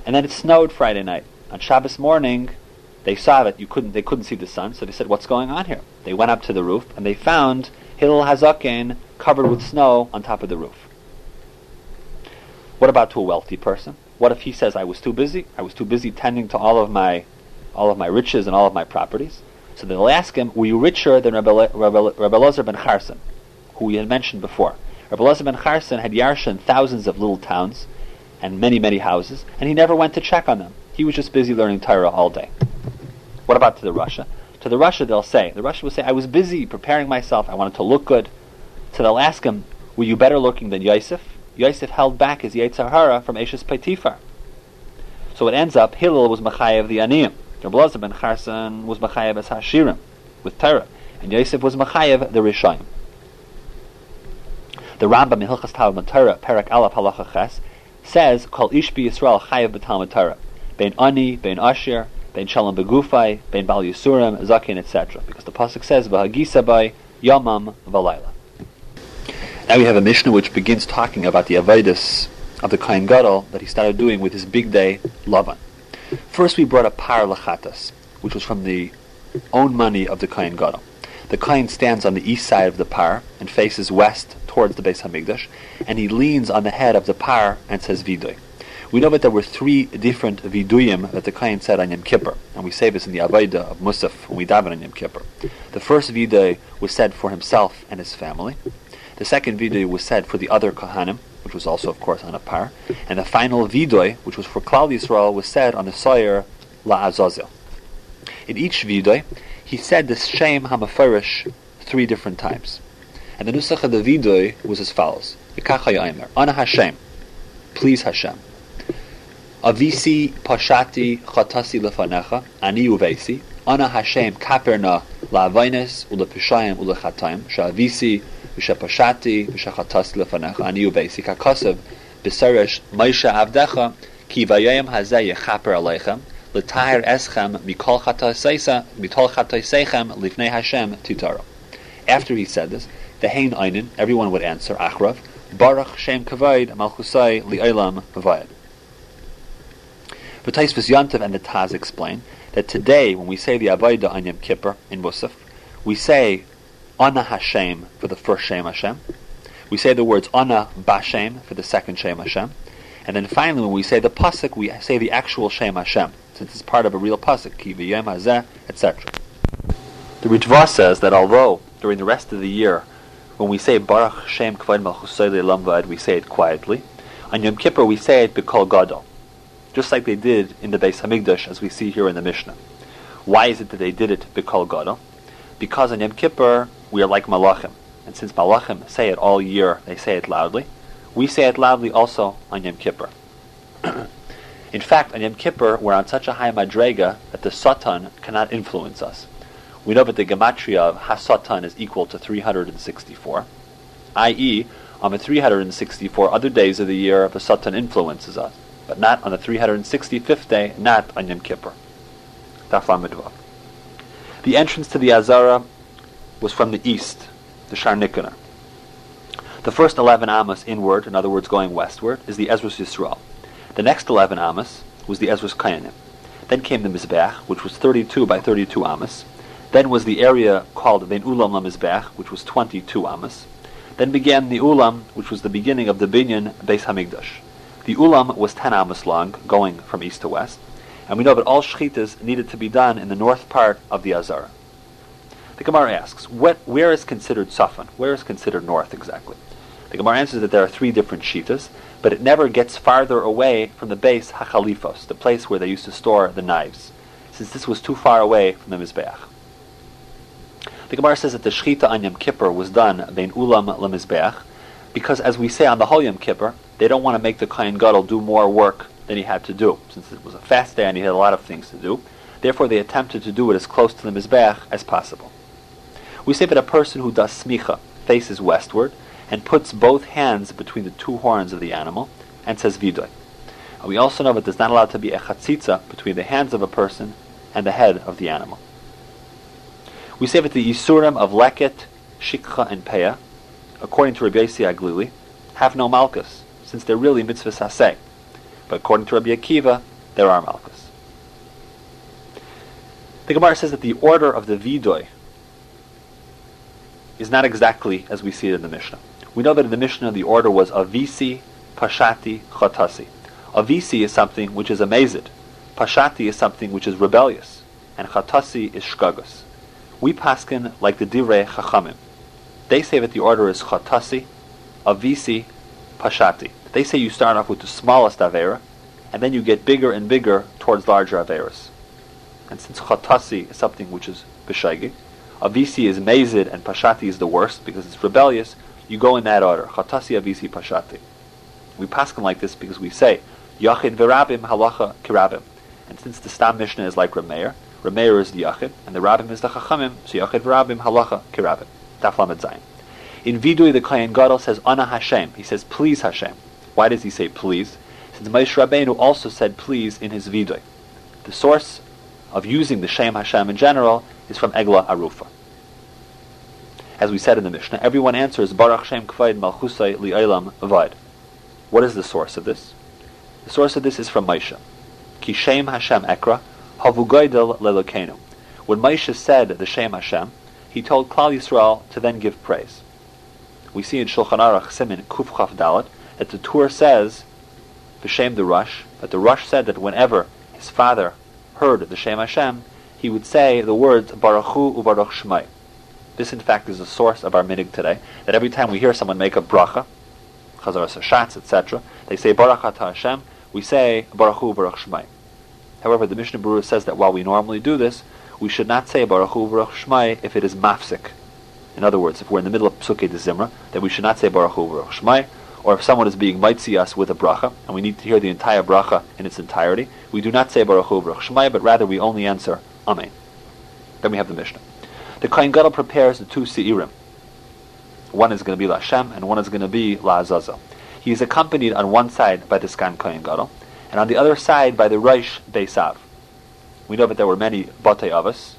And then it snowed Friday night. On Shabbos morning, they saw that you couldn't they couldn't see the sun, so they said, "What's going on here?" They went up to the roof and they found Hillel Hazakin covered with snow on top of the roof. What about to a wealthy person? What if he says, I was too busy? I was too busy tending to all of my, all of my riches and all of my properties. So they'll ask him, were you richer than Rabbi, Rabbi, Rabbi Elazar ben Charson, who we had mentioned before? Rabbi Elazar ben Charson had yarshan thousands of little towns and many, many houses, and he never went to check on them. He was just busy learning Torah all day. What about to the Russia? To the Russia, they'll say, the Russia will say, I was busy preparing myself, I wanted to look good. So they'll ask him, were you better looking than Yosef? Yosef held back his Yetzer Hara from Eshes Potifar. So it ends up Hillel was Machayev the Aniyim. Rabbi ben Charson was Machayev as Hashirim with Torah, and Yosef was Machayev the Rishayim. The Rambam in Hilchas Talmud Torah, Perak Aleph Halacha Ches, says, "Kol ish Yisrael chayev b'Talmud Torah, bein ani, ben ashir, ben shalom begufay, ben bal yisurim, zakin, etc." Because the pasuk says, "V'hagisa by yamam v'layla." Now we have a Mishnah which begins talking about the Avedis of the Kohen Gadol that he started doing with his bigdei Lavan. First we brought a par lachatas, which was from the own money of the Kohen Gadol. The Kohen stands on the east side of the par and faces west towards the Beis Hamikdash, and he leans on the head of the par and says Vidoy. We know that there were three different viduyim that the Kohen said on Yom Kippur, and we say this in the Avodah of Musaf when we daven on Yom Kippur. The first vidoy was said for himself and his family. The second vidoy was said for the other Kohanim, which was also, of course, on a par. And the final vidoy, which was for Klal Yisrael, was said on the Sawyer La Azazel. In each vidoy, he said the Shem Hamafarish three different times. And the Nusach of the vidoy was as follows. Ana Hashem, please Hashem. Avisi pashati chatasi lefanecha, ani uvesi. Ana Hashem kaperna la'avainis ulepishayim ulechatayim, sha'avisi ושפשעתי ושחטאתי לפניך, אני ובייסיק הכוסף בסרש מוישה עבדך, כי ביום הזה יכפר עליכם, לטהר אסכם מכל חטאיסכם לפני השם תתארו. After he said this, the Hain Einin, everyone would answer, Achrav, Baruch Shem Kavod Malchusai Li'olam Vavayad. But Taisvus Yontav and the Taz explain that today, when we say the Avodah on Yom Kippur in Musaf, we say Ana Hashem for the first Shem Hashem. We say the words Ana Bashem for the second Shem Hashem. And then finally, when we say the pasuk, we say the actual Shem Hashem, since it's part of a real pasuk, Ki v'yem hazeh, etc. The Ritva says that although during the rest of the year, when we say Baruch Shem Kvod Malchusay Lamvad, we say it quietly. On Yom Kippur, we say it B'kol Gadol, just like they did in the Beis Hamikdash, as we see here in the Mishnah. Why is it that they did it B'kol Gadol? Because on Yom Kippur we are like Malachim. And since Malachim say it all year, they say it loudly, we say it loudly also on Yom Kippur. In fact, on Yom Kippur, we're on such a high madrega that the Satan cannot influence us. We know that the gematria of Hasatan is equal to 364, i.e., on the 364 other days of the year, the Satan influences us, but not on the 365th day, not on Yom Kippur. The entrance to the Azara was from the east, the Shar Nikanor. The first 11 Amos inward, in other words going westward, is the Ezra's Yisrael. The next 11 Amos was the Ezra's Kayanim. Then came the Mizbech, which was 32 by 32 Amos. Then was the area called the Ulam LaMizbech, which was 22 Amos. Then began the Ulam, which was the beginning of the Binyan Beis Hamikdash. The Ulam was 10 Amos long, going from east to west. And we know that all Shchitas needed to be done in the north part of the Azara. The Gemara asks, what, where is considered Safan? Where is considered north exactly? The Gemara answers that there are three different Shitas but it never gets farther away from the Beis Hachalifos, the place where they used to store the knives, since this was too far away from the Mizbeach. The Gemara says that the Shechita on Yom Kippur was done bein Ulam leMizbeach, because as we say on the whole Yom Kippur, they don't want to make the Kohen Gadol do more work than he had to do, since it was a fast day and he had a lot of things to do. Therefore, they attempted to do it as close to the Mizbech as possible. We say that a person who does smicha faces westward, and puts both hands between the two horns of the animal and says vidoy. And we also know that there's not allowed to be a chatzitza between the hands of a person and the head of the animal. We say that the Yisurim of Leket, Shikha, and Peah, according to Rabbi Yossi Aglili, have no malchus, since they're really mitzvah saseh. But according to Rabbi Akiva, there are malchus. The Gemara says that the order of the vidoy is not exactly as we see it in the Mishnah. We know that in the Mishnah the order was avisi, pashati, chotasi. Avisi is something which is amazed. Pashati is something which is rebellious. And chatasi is shkagus. We paskin like the divrei chachamim. They say that the order is chatasi, avisi, pashati. They say you start off with the smallest avera, and then you get bigger and bigger towards larger averas. And since chatasi is something which is b'shaigi, avisi is mazid and pashati is the worst because it's rebellious, you go in that order. Chatasi avisi pashati. We pass them like this because we say Yachid v'Rabim halacha kirabim. And since the Stam Mishnah is like Rameir, Rameir is the Yachid, and the Rabim is the Chachamim, so Yachid v'Rabim halacha kirabim. Daf Lamed Zayin. In Vidui, the Kohen Gadol says Ana Hashem. He says please Hashem. Why does he say please? Since Moshe Rabbeinu also said please in his Vidui. The source of using the Shem Hashem in general is from Egla Arufa as we said in the Mishnah, everyone answers Baruch Shem Kvaid Malchusay Li'olam Avad. What is the source of this? The source of this is from Moshe. Ki Shem Hashem Ekra Havu Goydel Lelokenu. When Moshe said the Shem Hashem, he told Klal Yisrael to then give praise. We see in Shulchan Aruch Simin Kuf Chaf Dalet that the Tur says, V'Shem the Rosh, that the Rosh said that whenever his father heard the Shem Hashem, he would say the words Baruch Hu Ubaruch Shmai. This, in fact, is the source of our minig today. That every time we hear someone make a bracha, chazar shatz, etc., they say Baruch Hashem. We say Baruch Hu Baruch Shmai. However, the Mishnah Berurah says that while we normally do this, we should not say Baruch Hu Baruch Shmai if it is mafsik. In other words, if we're in the middle of Pesukei de Zimra, then we should not say Baruch Hu Baruch Shmai. Or if someone is being mitzi us with a bracha, and we need to hear the entire bracha in its entirety, we do not say Baruch Hu Baruch Shmai, but rather we only answer Amen. Then we have the Mishnah the Kohen Gadol prepares the two Seirim. One is going to be Lashem and one is going to be La. He is accompanied on one side by the Sgan Kohen Gadol and on the other side by the Reish Beisav. We know that there were many Batei Avos,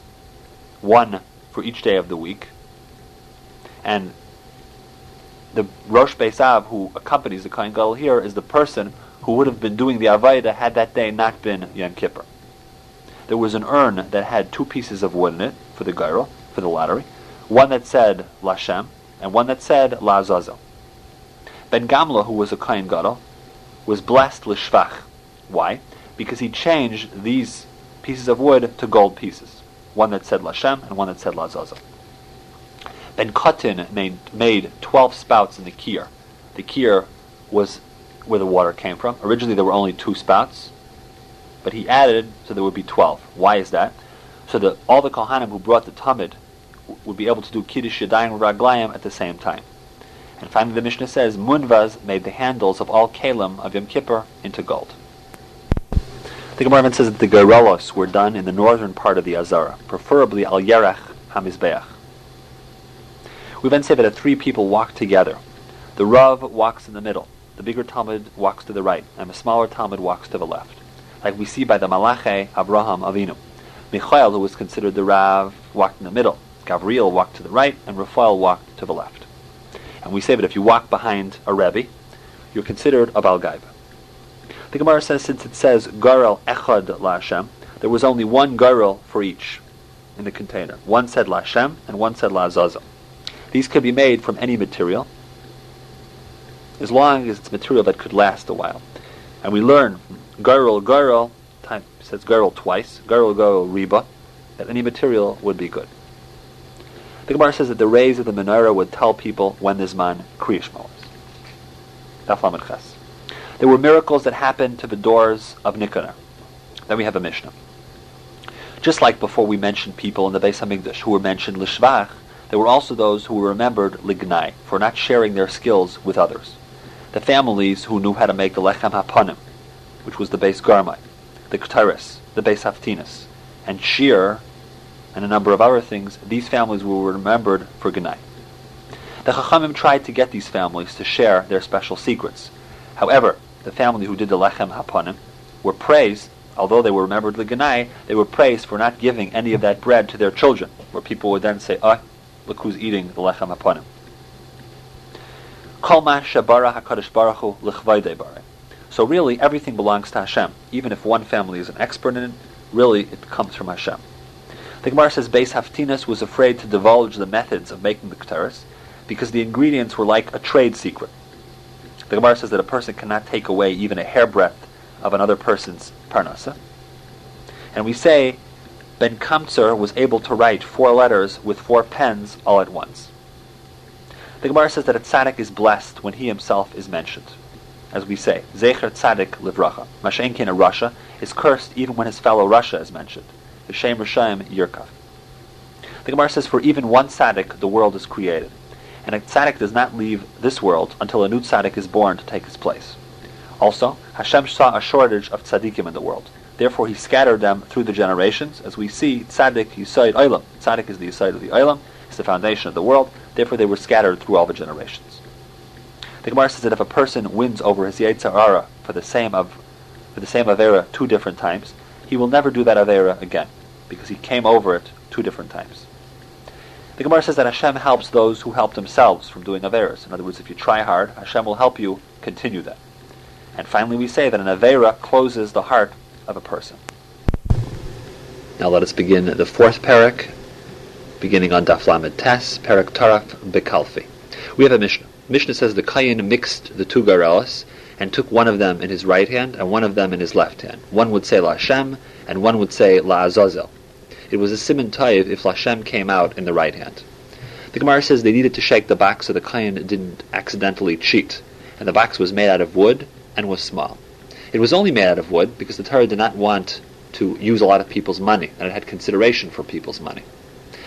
one for each day of the week, and the Rosh Beisav who accompanies the Kohen Gadol here is the person who would have been doing the Avaida had that day not been Yom Kippur. There was an urn that had two pieces of wood in it for the gyro, for the lottery, one that said Lashem, and one that said La Azazel. Ben Gamla, who was a Kohen Gadol, was blessed l'shvach. Why? Because he changed these pieces of wood to gold pieces. One that said Lashem and one that said La Azazel. Ben Kotin made, made 12 spouts in the kier. The kier was where the water came from. Originally there were only two spouts, but he added so there would be 12. Why is that? So that all the Kohanim who brought the Tamid would be able to do Kiddush Yadayim Raglayim at the same time. And finally, the Mishnah says Munvaz made the handles of all kalim of Yom Kippur into gold. The Gemara says that the Gerolos were done in the northern part of the Azara, preferably Al Yerech HaMizbeach. We then say that if three people walk together, the Rav walks in the middle, the bigger Talmud walks to the right, and the smaller Talmud walks to the left, like we see by the Malache Abraham Avinu. Michael, who was considered the Rav, walked in the middle. Gabriel walked to the right, and Raphael walked to the left. And we say that if you walk behind a Rebbe, you're considered a Balgaib. The Gemara says since it says Garel Echad LaHashem, there was only one Garel for each in the container. One said LaHashem, and one said LaZaza. These could be made from any material, as long as it's material that could last a while. And we learn Garel Garel, time says Garel twice, Garel Garel Riba, that any material would be good. The Gemara says that the rays of the menorah would tell people when the Zman Kriyashmo is. There were miracles that happened to the doors of Nicanor. Then we have a Mishnah. Just like before we mentioned people in the Beis Hamikdash who were mentioned Lishvach, there were also those who were remembered Lignai for not sharing their skills with others. The families who knew how to make the Lechem Hapanim, which was the Beis Garmai, the Ktaris, the Beis Haftinas, and Shir, and a number of other things, these families were remembered for Gnai. The Chachamim tried to get these families to share their special secrets. However, the family who did the Lechem Hapanim were praised, although they were remembered Gnai, they were praised for not giving any of that bread to their children, where people would then say, ah, look who's eating the Lechem Hapanim. So really, everything belongs to Hashem. Even if one family is an expert in it, really it comes from Hashem. The Gemara says Beis Haftinas was afraid to divulge the methods of making the Keteris because the ingredients were like a trade secret. The Gemara says that a person cannot take away even a hairbreadth of another person's parnasa. And we say Ben Kamtzar was able to write four letters with four pens all at once. The Gemara says that a tzaddik is blessed when he himself is mentioned. As we say, Zecher tzaddik livracha. Mashenkin, a Russia, is cursed even when his fellow Russia is mentioned. V'shem Rishayim Yirkav. The Gemara says, for even one tzaddik, the world is created. And a tzaddik does not leave this world until a new tzaddik is born to take his place. Also, Hashem saw a shortage of tzaddikim in the world. Therefore, he scattered them through the generations. As we see, tzaddik yisaid olam. Tzaddik is the yisaid of the olam. It's the foundation of the world. Therefore, they were scattered through all the generations. The Gemara says that if a person wins over his Yetzirah for the same of for the same avera two different times, he will never do that Avera again, because he came over it two different times. The Gemara says that Hashem helps those who help themselves from doing Averas. In other words, if you try hard, Hashem will help you continue that. And finally, we say that an Avera closes the heart of a person. Now let us begin the fourth parak, beginning on Daf Lamed Tes, parak Taraf Bekalfi. We have a Mishnah. Mishnah says the Kayin mixed the two Garelas and took one of them in his right hand and one of them in his left hand. One would say La Hashem, and one would say La Azazel. It was a simon taiv if La Hashem came out in the right hand. The Gemara says they needed to shake the box so the Kayan didn't accidentally cheat, and the box was made out of wood and was small. It was only made out of wood because the Torah did not want to use a lot of people's money, and it had consideration for people's money.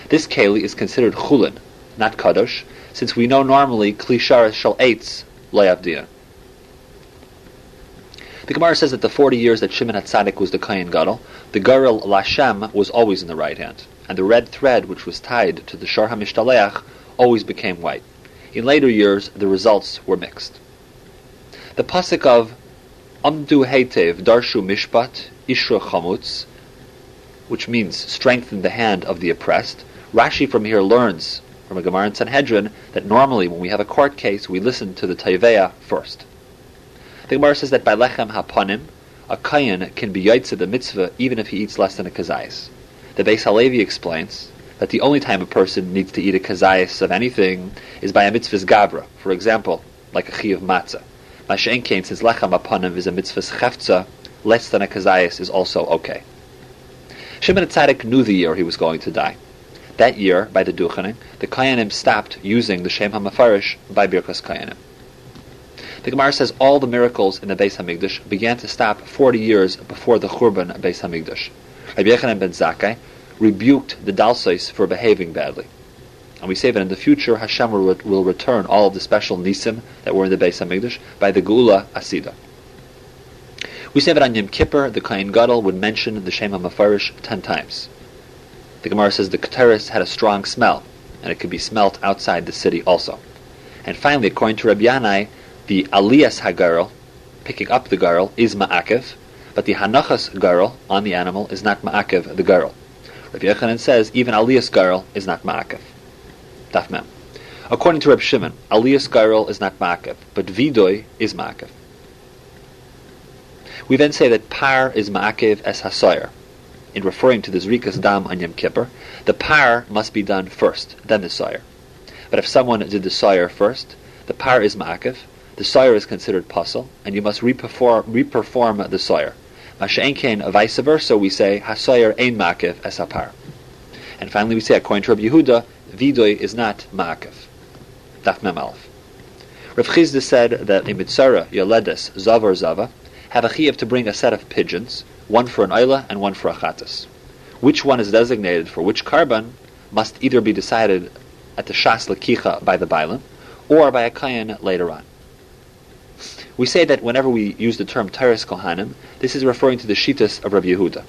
This keli is considered chulin, not kadosh, since we know normally klisharis shall eitz layavdiyah. The Gemara says that the 40 years that Shimon HaTzadik was the Kayan Gadol, the Garel Lashem was always in the right hand, and the red thread which was tied to the Shar HaMishtaleach always became white. In later years, the results were mixed. The pasuk of Amdu Heitev Darshu Mishpat Ishra Chamutz, which means strengthen the hand of the oppressed, Rashi from here learns from a Gemara in Sanhedrin that normally when we have a court case, we listen to the Taiveya first. The Gemara says that by lechem hapanim, a kayan can be yaitza the mitzvah even if he eats less than a kazayas. The Beis Halevi explains that the only time a person needs to eat a kazayas of anything is by a mitzvah's gabra, for example, like a chi of matzah. Masha'en came since lechem hapanim is a mitzvah's chefza, less than a kazayas is also okay. Shimon Tzadik knew the year he was going to die. That year, by the Duchanim, the Kayanim stopped using the Shem HaMafarish by Birkas Kayanim. The Gemara says all the miracles in the Beis Hamikdash began to stop 40 years before the Churban Beis Hamikdash. Rabbi Yechanan ben Zakkai rebuked the Dalsais for behaving badly. And we say that in the future Hashem will, will return all of the special nisim that were in the Beis Hamikdash by the Geula Asida. We say that on Yom Kippur, the Kohen Gadol would mention the Shema HaMefarish ten times. The Gemara says the Keteris had a strong smell, and it could be smelt outside the city also. And finally, according to Rabbi Yanai, the Aliyas Hagarel, picking up the girl, is Ma'akev, but the Hanachas girl on the animal is not Ma'akev, the girl. Rabbi Yochanan says even Aliyas girl is not Ma'akev. According to Reb Shimon, Aliyas girl is not Ma'akev, but Vidoy is Ma'akev. We then say that par is ma'akev es hasoyer. In referring to the zrikas dam on Yom Kippur, the par must be done first, then the soyer. But if someone did the soyer first, the par is ma'akev, the soyer is considered puzzle, and you must reperform, reperform the soyer. Masha'enkein, vice versa, we say hasoyer ein ma'akev es hapar. And finally we say, according to Rabbi Yehuda, vidoy is not ma'akev. Daf mem aleph. Rav Chisda said that a mitzara, yoledes, zav or zava, have a chiyuv to bring a set of pigeons, one for an oila and one for a chatas. Which one is designated for which carbon must either be decided at the shas lekicha by the bailim, or by a kayan later on. We say that whenever we use the term teres kohanim, this is referring to the shitas of Rabbi Yehuda.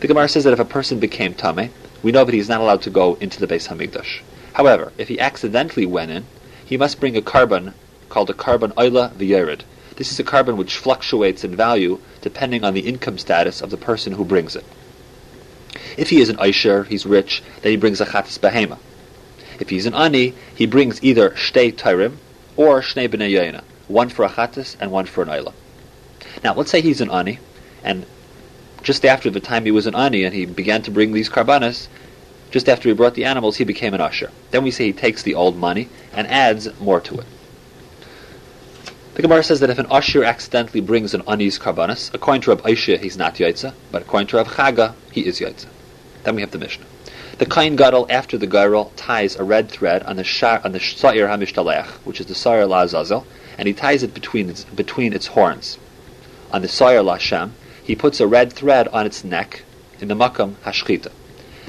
The Gemara says that if a person became tame, we know that he is not allowed to go into the Beis Hamikdash. However, if he accidentally went in, he must bring a carbon called a carbon oila v'yerid, this is a carbon which fluctuates in value depending on the income status of the person who brings it. If he is an Aisher, he's rich, then he brings a Chatas Behema. If he's an Ani, he brings either Shtei Tyrim or Shnei B'nei one for a Chatas and one for an Oila. Now, let's say he's an Ani, and just after the time he was an Ani and he began to bring these Karbanas, just after he brought the animals, he became an usher. Then we say he takes the old money and adds more to it. The Gemara says that if an usher accidentally brings an Anis Karbanis, according to Rab Aisha, he's not Yaitza, but according to Rab Chaga, he is Yaitza. Then we have the Mishnah. The Kain Gadol, after the Gadol, ties a red thread on the shar, on the Sa'ir HaMishtalech, which is the Sa'ir La and he ties it between its, between its horns. On the Sa'ir La he puts a red thread on its neck in the Makam Hashchita.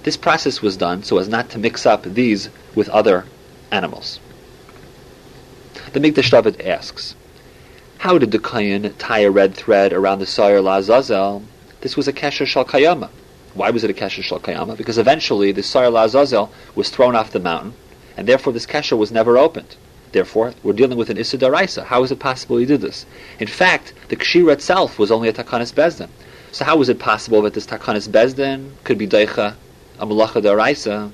This process was done so as not to mix up these with other animals. The Mikdash David asks, how did the Kayan tie a red thread around the Sa'ir Lazazel? This was a Kesher Shal Kayama. Why was it a Kesher Shal Kayama? Because eventually the Sa'ir Lazazel was thrown off the mountain, and therefore this Kesher was never opened. Therefore, we're dealing with an Issa. How is it possible he did this? In fact, the Kshira itself was only a Takanis Bezdin. So how is it possible that this Takanis Bezdin could be Daicha, a Malacha Daraisa?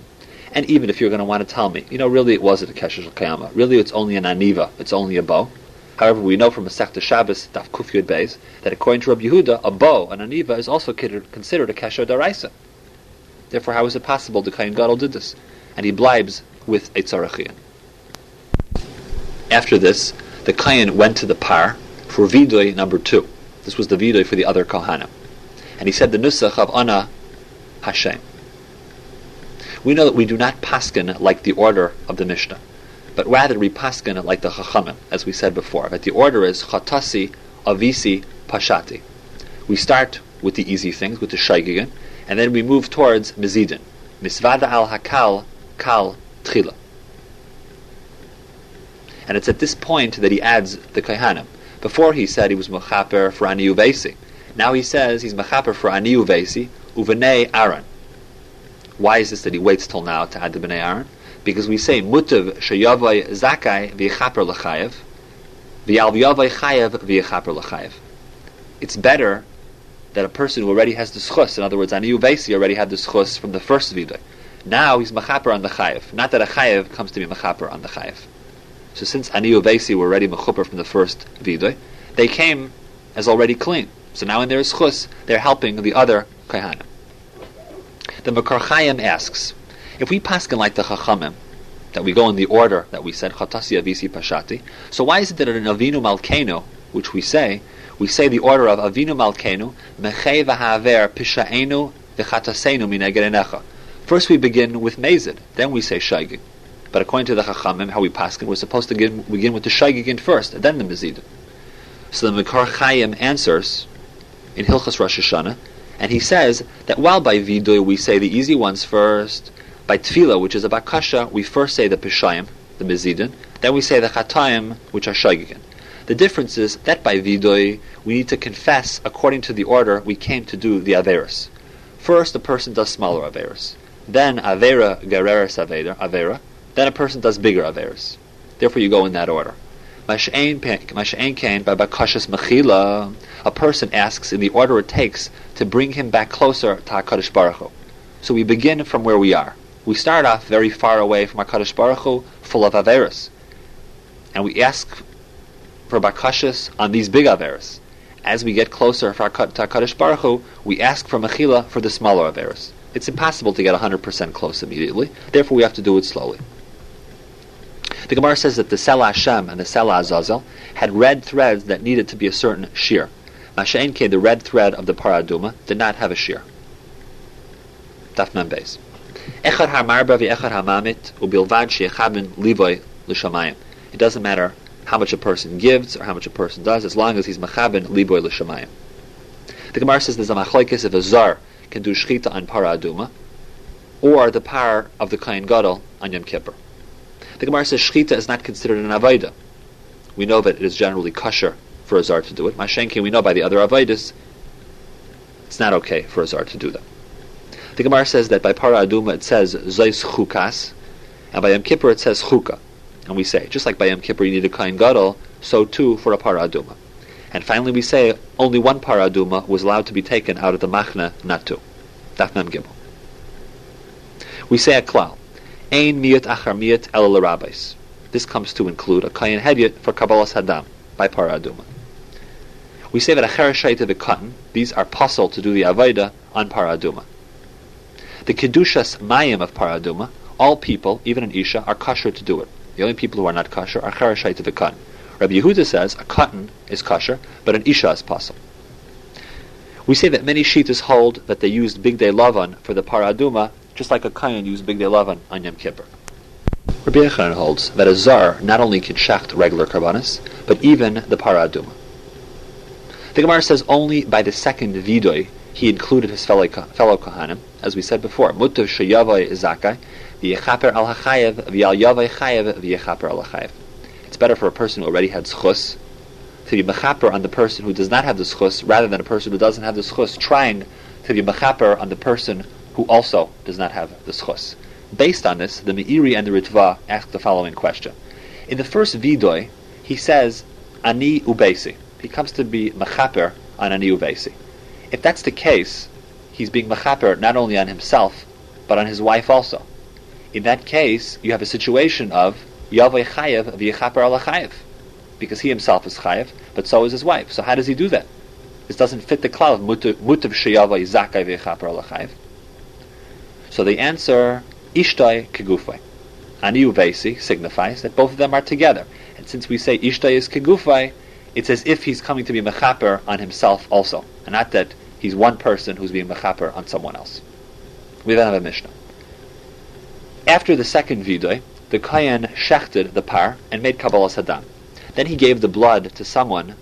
And even if you're going to want to tell me, you know, really it wasn't a Kesher Shal Kayama. Really it's only an Aniva. It's only a bow. However, we know from a Masechta Shabbos, Daf Kuf Beis, that according to Rabbi Yehuda, a bow, an aniva, is also considered a kesher daraisa. Therefore, how is it possible the Kain Gadol did this? And he blibes with a tzarachian. After this, the Kain went to the par for vidoy number two. This was the vidoy for the other Kohanim. And he said the nusach of Ana Hashem. We know that we do not paskin like the order of the Mishnah but rather we paskin like the Chachamim, as we said before. That the order is Chatasi, Avisi, Pashati. We start with the easy things, with the Shaygigin, and then we move towards Mizidin. Misvada al Hakal, Kal, Tchila. And it's at this point that he adds the Kaihanim. Before he said he was Mechaper for Ani Uvesi. Now he says he's Mechaper for Ani Uvesi, Uvenei Aaron. Why is this that he waits till now to add the Bnei Aaron? because we say mutav sheyavai zakai v'yechaper l'chayev v'yal chayev v'yechaper l'chayev. It's better that a person who already has the schus, in other words, Ani Uvesi already had the schus from the first vidah. Now he's machaper on the chayev. Not that a chayev comes to be machaper on the chayev. So since Ani Vesi were already machuper from the first vidah, they came as already clean. So now in their schus, they're helping the other kaihanim. The Mekor Chaim asks, if we paskin like the Chachamim, that we go in the order that we said, Chatasi Avisi Pashati, so why is it that in Avinu Malkenu, which we say, we say the order of Avinu Malkenu, Mechei V'Haver Pisha'enu V'Chatasenu Minegerenecha. First we begin with Mezid, then we say Shaygig. But according to the Chachamim, how we paskin, we're supposed to begin, with the Shaygigin first, and then the Mezid. So the Mekor Chaim answers in Hilchas Rosh Hashanah, and he says that while by Vidoy we say the easy ones first, By tefillah, which is a bakasha, we first say the peshayim, the mezidin, then we say the chatayim, which are shaygigin. The difference is that by vidoy, we need to confess according to the order we came to do the averis. First, a person does smaller averis. Then avera gereres avera, avera. Then a person does bigger averis. Therefore, you go in that order. By mechila. A person asks in the order it takes to bring him back closer to Hakadosh Baruch Hu. So we begin from where we are. We start off very far away from Hakadosh Baruch Hu, full of averis, and we ask for bakashas on these big averis. As we get closer to HaKadosh Baruch Hu, we ask for mechila for the smaller averis. It's impossible to get 100% close immediately, therefore we have to do it slowly. The Gemara says that the Sela Hashem and the Sela Azazel had red threads that needed to be a certain shear. Masha'enke, the red thread of the Paraduma, did not have a shear. Daf Mem Beis. Echad HaMarba v'Echad HaMamit u'bilvad she'echabin livoy l'shamayim. It doesn't matter how much a person gives or how much a person does, as long as he's machabin liboy l'shamayim. The Gemara says there's a machlekes if a zar can do shchita on para aduma, or the par of the kain gadol on Yom Kippur. The Gemara says shchita is not considered an avodah. We know that it is generally kosher for a zar to do it. Mashenki, we know by the other avodas, it's not okay for a zar to do them. The Gemara says that by para aduma it says zeis chukas, and by Yom Kippur it says chukah. And we say, just like by Yom Kippur you need a kain gadol, so too for a paraduma. And finally we say, only one paraduma was allowed to be taken out of the machna, not two. Daf Mem Gimel. We say a klal, ein miyat achar miyat el. This comes to include a kain hedyet for kabbalas hadam by paraduma. We say that a chereshayt of cotton, these are puzzle to do the avodah on paraduma. The kedushas mayim of paraduma, all people, even an isha, are kosher to do it. The only people who are not kosher are chereshite of a cotton. Rabbi Yehuda says a cotton is kosher, but an isha is possible. We say that many shitas hold that they used big day lavan for the paraduma, just like a kayan used big day lavan on Yom Kippur. Rabbi Yechanan holds that a zar not only can shacht regular karbanis, but even the paraduma. The Gemara says only by the second vidoy he included his fellow, fellow kohanim, as we said before. Mutav sheyavoy zakai, v'yechaper al hachayev v'al yavoy chayev v'yechaper al hachayev. It's better for a person who already had schus to be mechaper on the person who does not have the schus, rather than a person who doesn't have the schus trying to be mechaper on the person who also does not have the schus. Based on this, the Meiri and the Ritva ask the following question. In the first vidoy, he says, Ani ubesi. He comes to be mechaper on Ani ubesi. If that's the case, he's being mechaper not only on himself, but on his wife also. In that case, you have a situation of Yavai Chayev v'yechaper ala Chayev. Because he himself is Chayev, but so is his wife. So how does he do that? This doesn't fit the cloud of Mutav Sheyavai Zakai v'yechaper ala Chayev. So the answer, Ishtai Kegufai. Ani Uvesi signifies that both of them are together. And since we say Ishtai is Kegufai, it's as if he's coming to be mechaper on himself also, and not that he's one person who's being mechaper on someone else. We then have a Mishnah. After the second vidoy, the Kayan shechted the par and made Kabbalah Saddam. Then he gave the blood to someone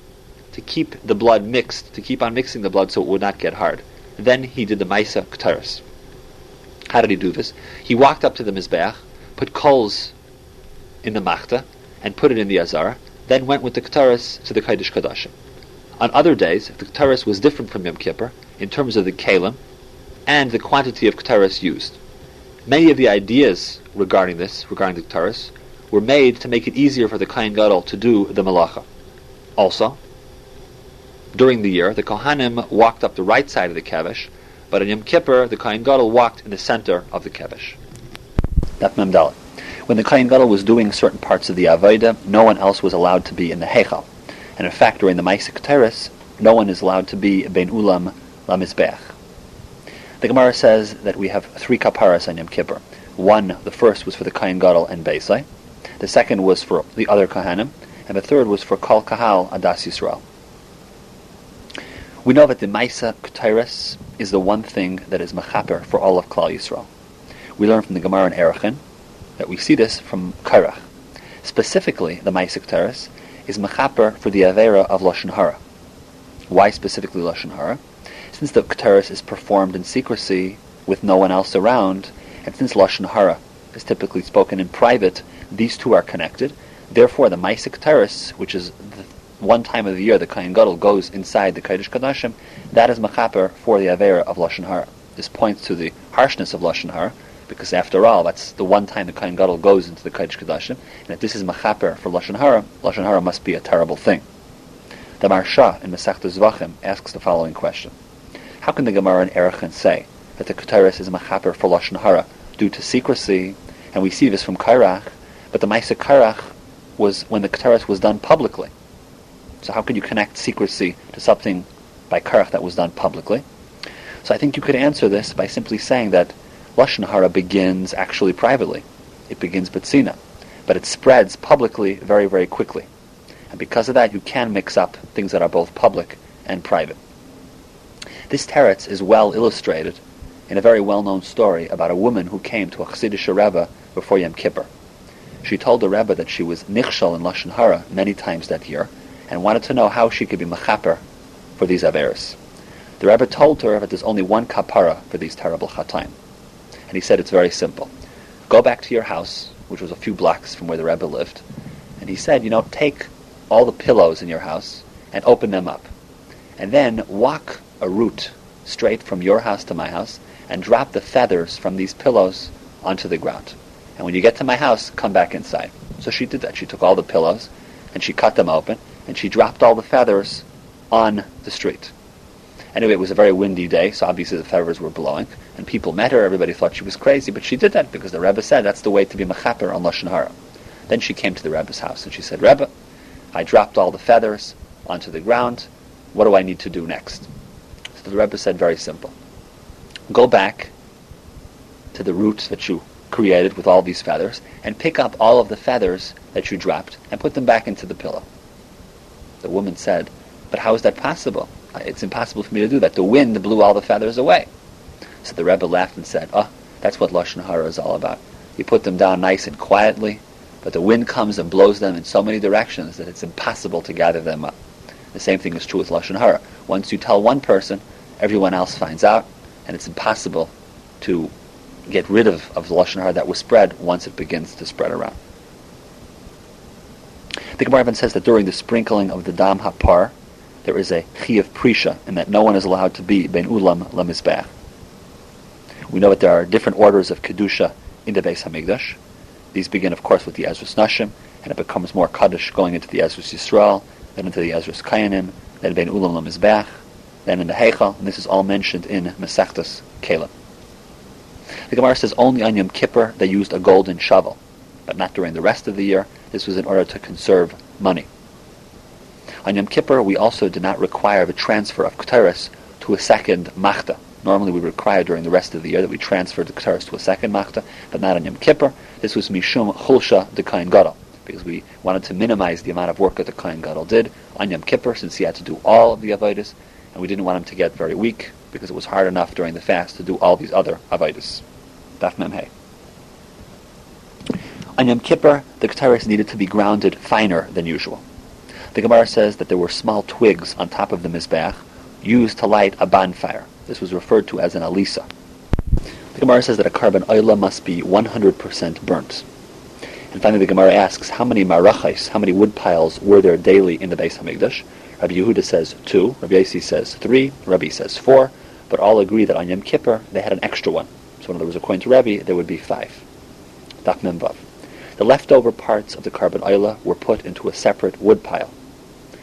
to keep the blood mixed, to keep on mixing the blood so it would not get hard. Then he did the Maisa Ktaris. How did he do this? He walked up to the Mizbeach, put coals in the Machta, and put it in the Azara, then went with the Ktaris to the Kaidish Kadashim. On other days, the Ktaris was different from Yom Kippur, in terms of the Kalim, and the quantity of Ktaris used. Many of the ideas regarding this, regarding the Ktaris, were made to make it easier for the Kohen Gadol to do the Malacha. Also, during the year, the Kohanim walked up the right side of the Kevish, but in Yom Kippur, the Kohen Gadol walked in the center of the Kevish. That. When the Kohen Gadol was doing certain parts of the Avodah, no one else was allowed to be in the Heichal. And in fact, during the Maisik Teres, no one is allowed to be Ben Ulam Lamizbech. The Gemara says that we have three kaparas on Yom Kippur. One, the first was for the Kohen Gadol and Beisai. The second was for the other Kohanim. And the third was for Kol Kahal Adas Yisrael. We know that the Maisa Ketairis is the one thing that is Mechaper for all of Klal Yisrael. We learn from the Gemara in Erechim that we see this from Kairach. Specifically, the Maisa Ketairis is mechaper for the avera of lashon hara. Why specifically lashon hara? Since the kataris is performed in secrecy with no one else around, And since Lashon Hara is typically spoken in private, these two are connected. Therefore, the Maisik Teres, which is the one time of the year the Kohen Gadol goes inside the Kodesh Kodashim, that is Machaper for the Avera of Lashon Hara. This points to the harshness of Lashon Hara, because after all, that's the one time the Kohen Gadol goes into the Kodesh Kodashim, and if this is Machaper for Lashon Hara, Lashon Hara must be a terrible thing. The Maharsha in Masechta Zvachim asks the following question. How can the Gemara in Erechin say that the Keteris is Machaper for Lashon Hara due to secrecy, and we see this from Kairach, but the Maisa Kairach was when the Keteris was done publicly. So how could you connect secrecy to something by Kairach that was done publicly? So I think you could answer this by simply saying that Lashon Hara begins actually privately. It begins Betsina, but it spreads publicly very, very quickly. And because of that, you can mix up things that are both public and private. This teretz is well illustrated in a very well-known story about a woman who came to a Chassidish Rebbe before Yom Kippur. She told the Rebbe that she was nichshal in Lashon Hara many times that year and wanted to know how she could be mechaper for these averis. The Rebbe told her that there's only one kapara for these terrible chataim. And he said it's very simple. Go back to your house, which was a few blocks from where the Rebbe lived, and he said, you know, take all the pillows in your house and open them up. And then walk a route straight from your house to my house and drop the feathers from these pillows onto the ground. And when you get to my house, come back inside. So she did that. She took all the pillows and she cut them open and she dropped all the feathers on the street. Anyway, it was a very windy day, so obviously the feathers were blowing, and people met her. Everybody thought she was crazy, but she did that because the Rebbe said that's the way to be mechaper on lashon hara. Then she came to the Rebbe's house and she said, Rebbe, I dropped all the feathers onto the ground. What do I need to do next? So the Rebbe said, very simple. Go back to the roots that you created with all these feathers and pick up all of the feathers that you dropped and put them back into the pillow. The woman said, but how is that possible? Uh, it's impossible for me to do that. The wind blew all the feathers away. So the Rebbe laughed and said, oh, that's what Lashon Hara is all about. You put them down nice and quietly, but the wind comes and blows them in so many directions that it's impossible to gather them up. The same thing is true with Lashon Hara. Once you tell one person, everyone else finds out, and it's impossible to get rid of, of the Lashon Hara that was spread once it begins to spread around. The Gemara even says that during the sprinkling of the Dam Hapar, there is a Chi of Prisha, and that no one is allowed to be Ben Ulam Lamizbech. We know that there are different orders of Kedusha in the Beis Hamikdash. These begin, of course, with the Ezra's Nashim, and it becomes more Kaddish going into the Ezra's Yisrael, then into the Ezra's Kayanim, then Ben Ulam Lamizbech, then in the Heichal, and this is all mentioned in Mesechtas Kalim. The Gemara says only on Yom Kippur they used a golden shovel, but not during the rest of the year. This was in order to conserve money. On Yom Kippur, we also did not require the transfer of Keteris to a second Machta. Normally we require during the rest of the year that we transfer the Keteris to a second Machta, but not on Yom Kippur. This was Mishum Chulsha de Kain Gadol, because we wanted to minimize the amount of work that the Kain Gadol did on Yom Kippur, since he had to do all of the Avodas, and we didn't want him to get very weak, because it was hard enough during the fast to do all these other Avodas. Daf Mem On Yom Kippur, the Keteris needed to be grounded finer than usual. The Gemara says that there were small twigs on top of the Mizbeach used to light a bonfire. This was referred to as an alisa. The Gemara says that a carbon oila must be 100% burnt. And finally, the Gemara asks, how many marachais, how many wood piles were there daily in the Beis Hamikdash? Rabbi Yehuda says two, Rabbi Yossi says three, Rabbi says four, but all agree that on Yom Kippur they had an extra one. So in other words, according to Rabbi, there would be five. Daf Memvav. The leftover parts of the carbon oila were put into a separate wood pile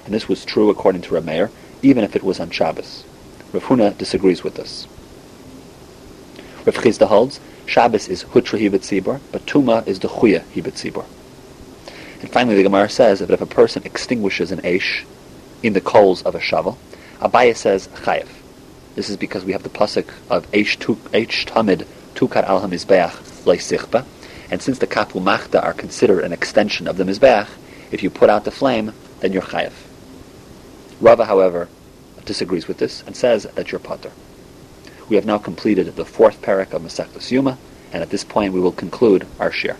and this was true according to Rameir, even if it was on Shabbos. Rav Huna disagrees with this. Rav Chisda holds, Shabbos is Hutra Hibet but Tuma is the Chuya Hibet And finally, the Gemara says that if a person extinguishes an Aish in the coals of a shovel, Abaye says Chayev. This is because we have the pasuk of Aish Tamid Tukar al HaMizbeach Leisichba, and since the Kapu Machta are considered an extension of the Mizbeach, if you put out the flame, then you're Chayev. Rava, however, disagrees with this and says that you're potter. We have now completed the fourth parak of Masechtas Yoma, and at this point we will conclude our shir.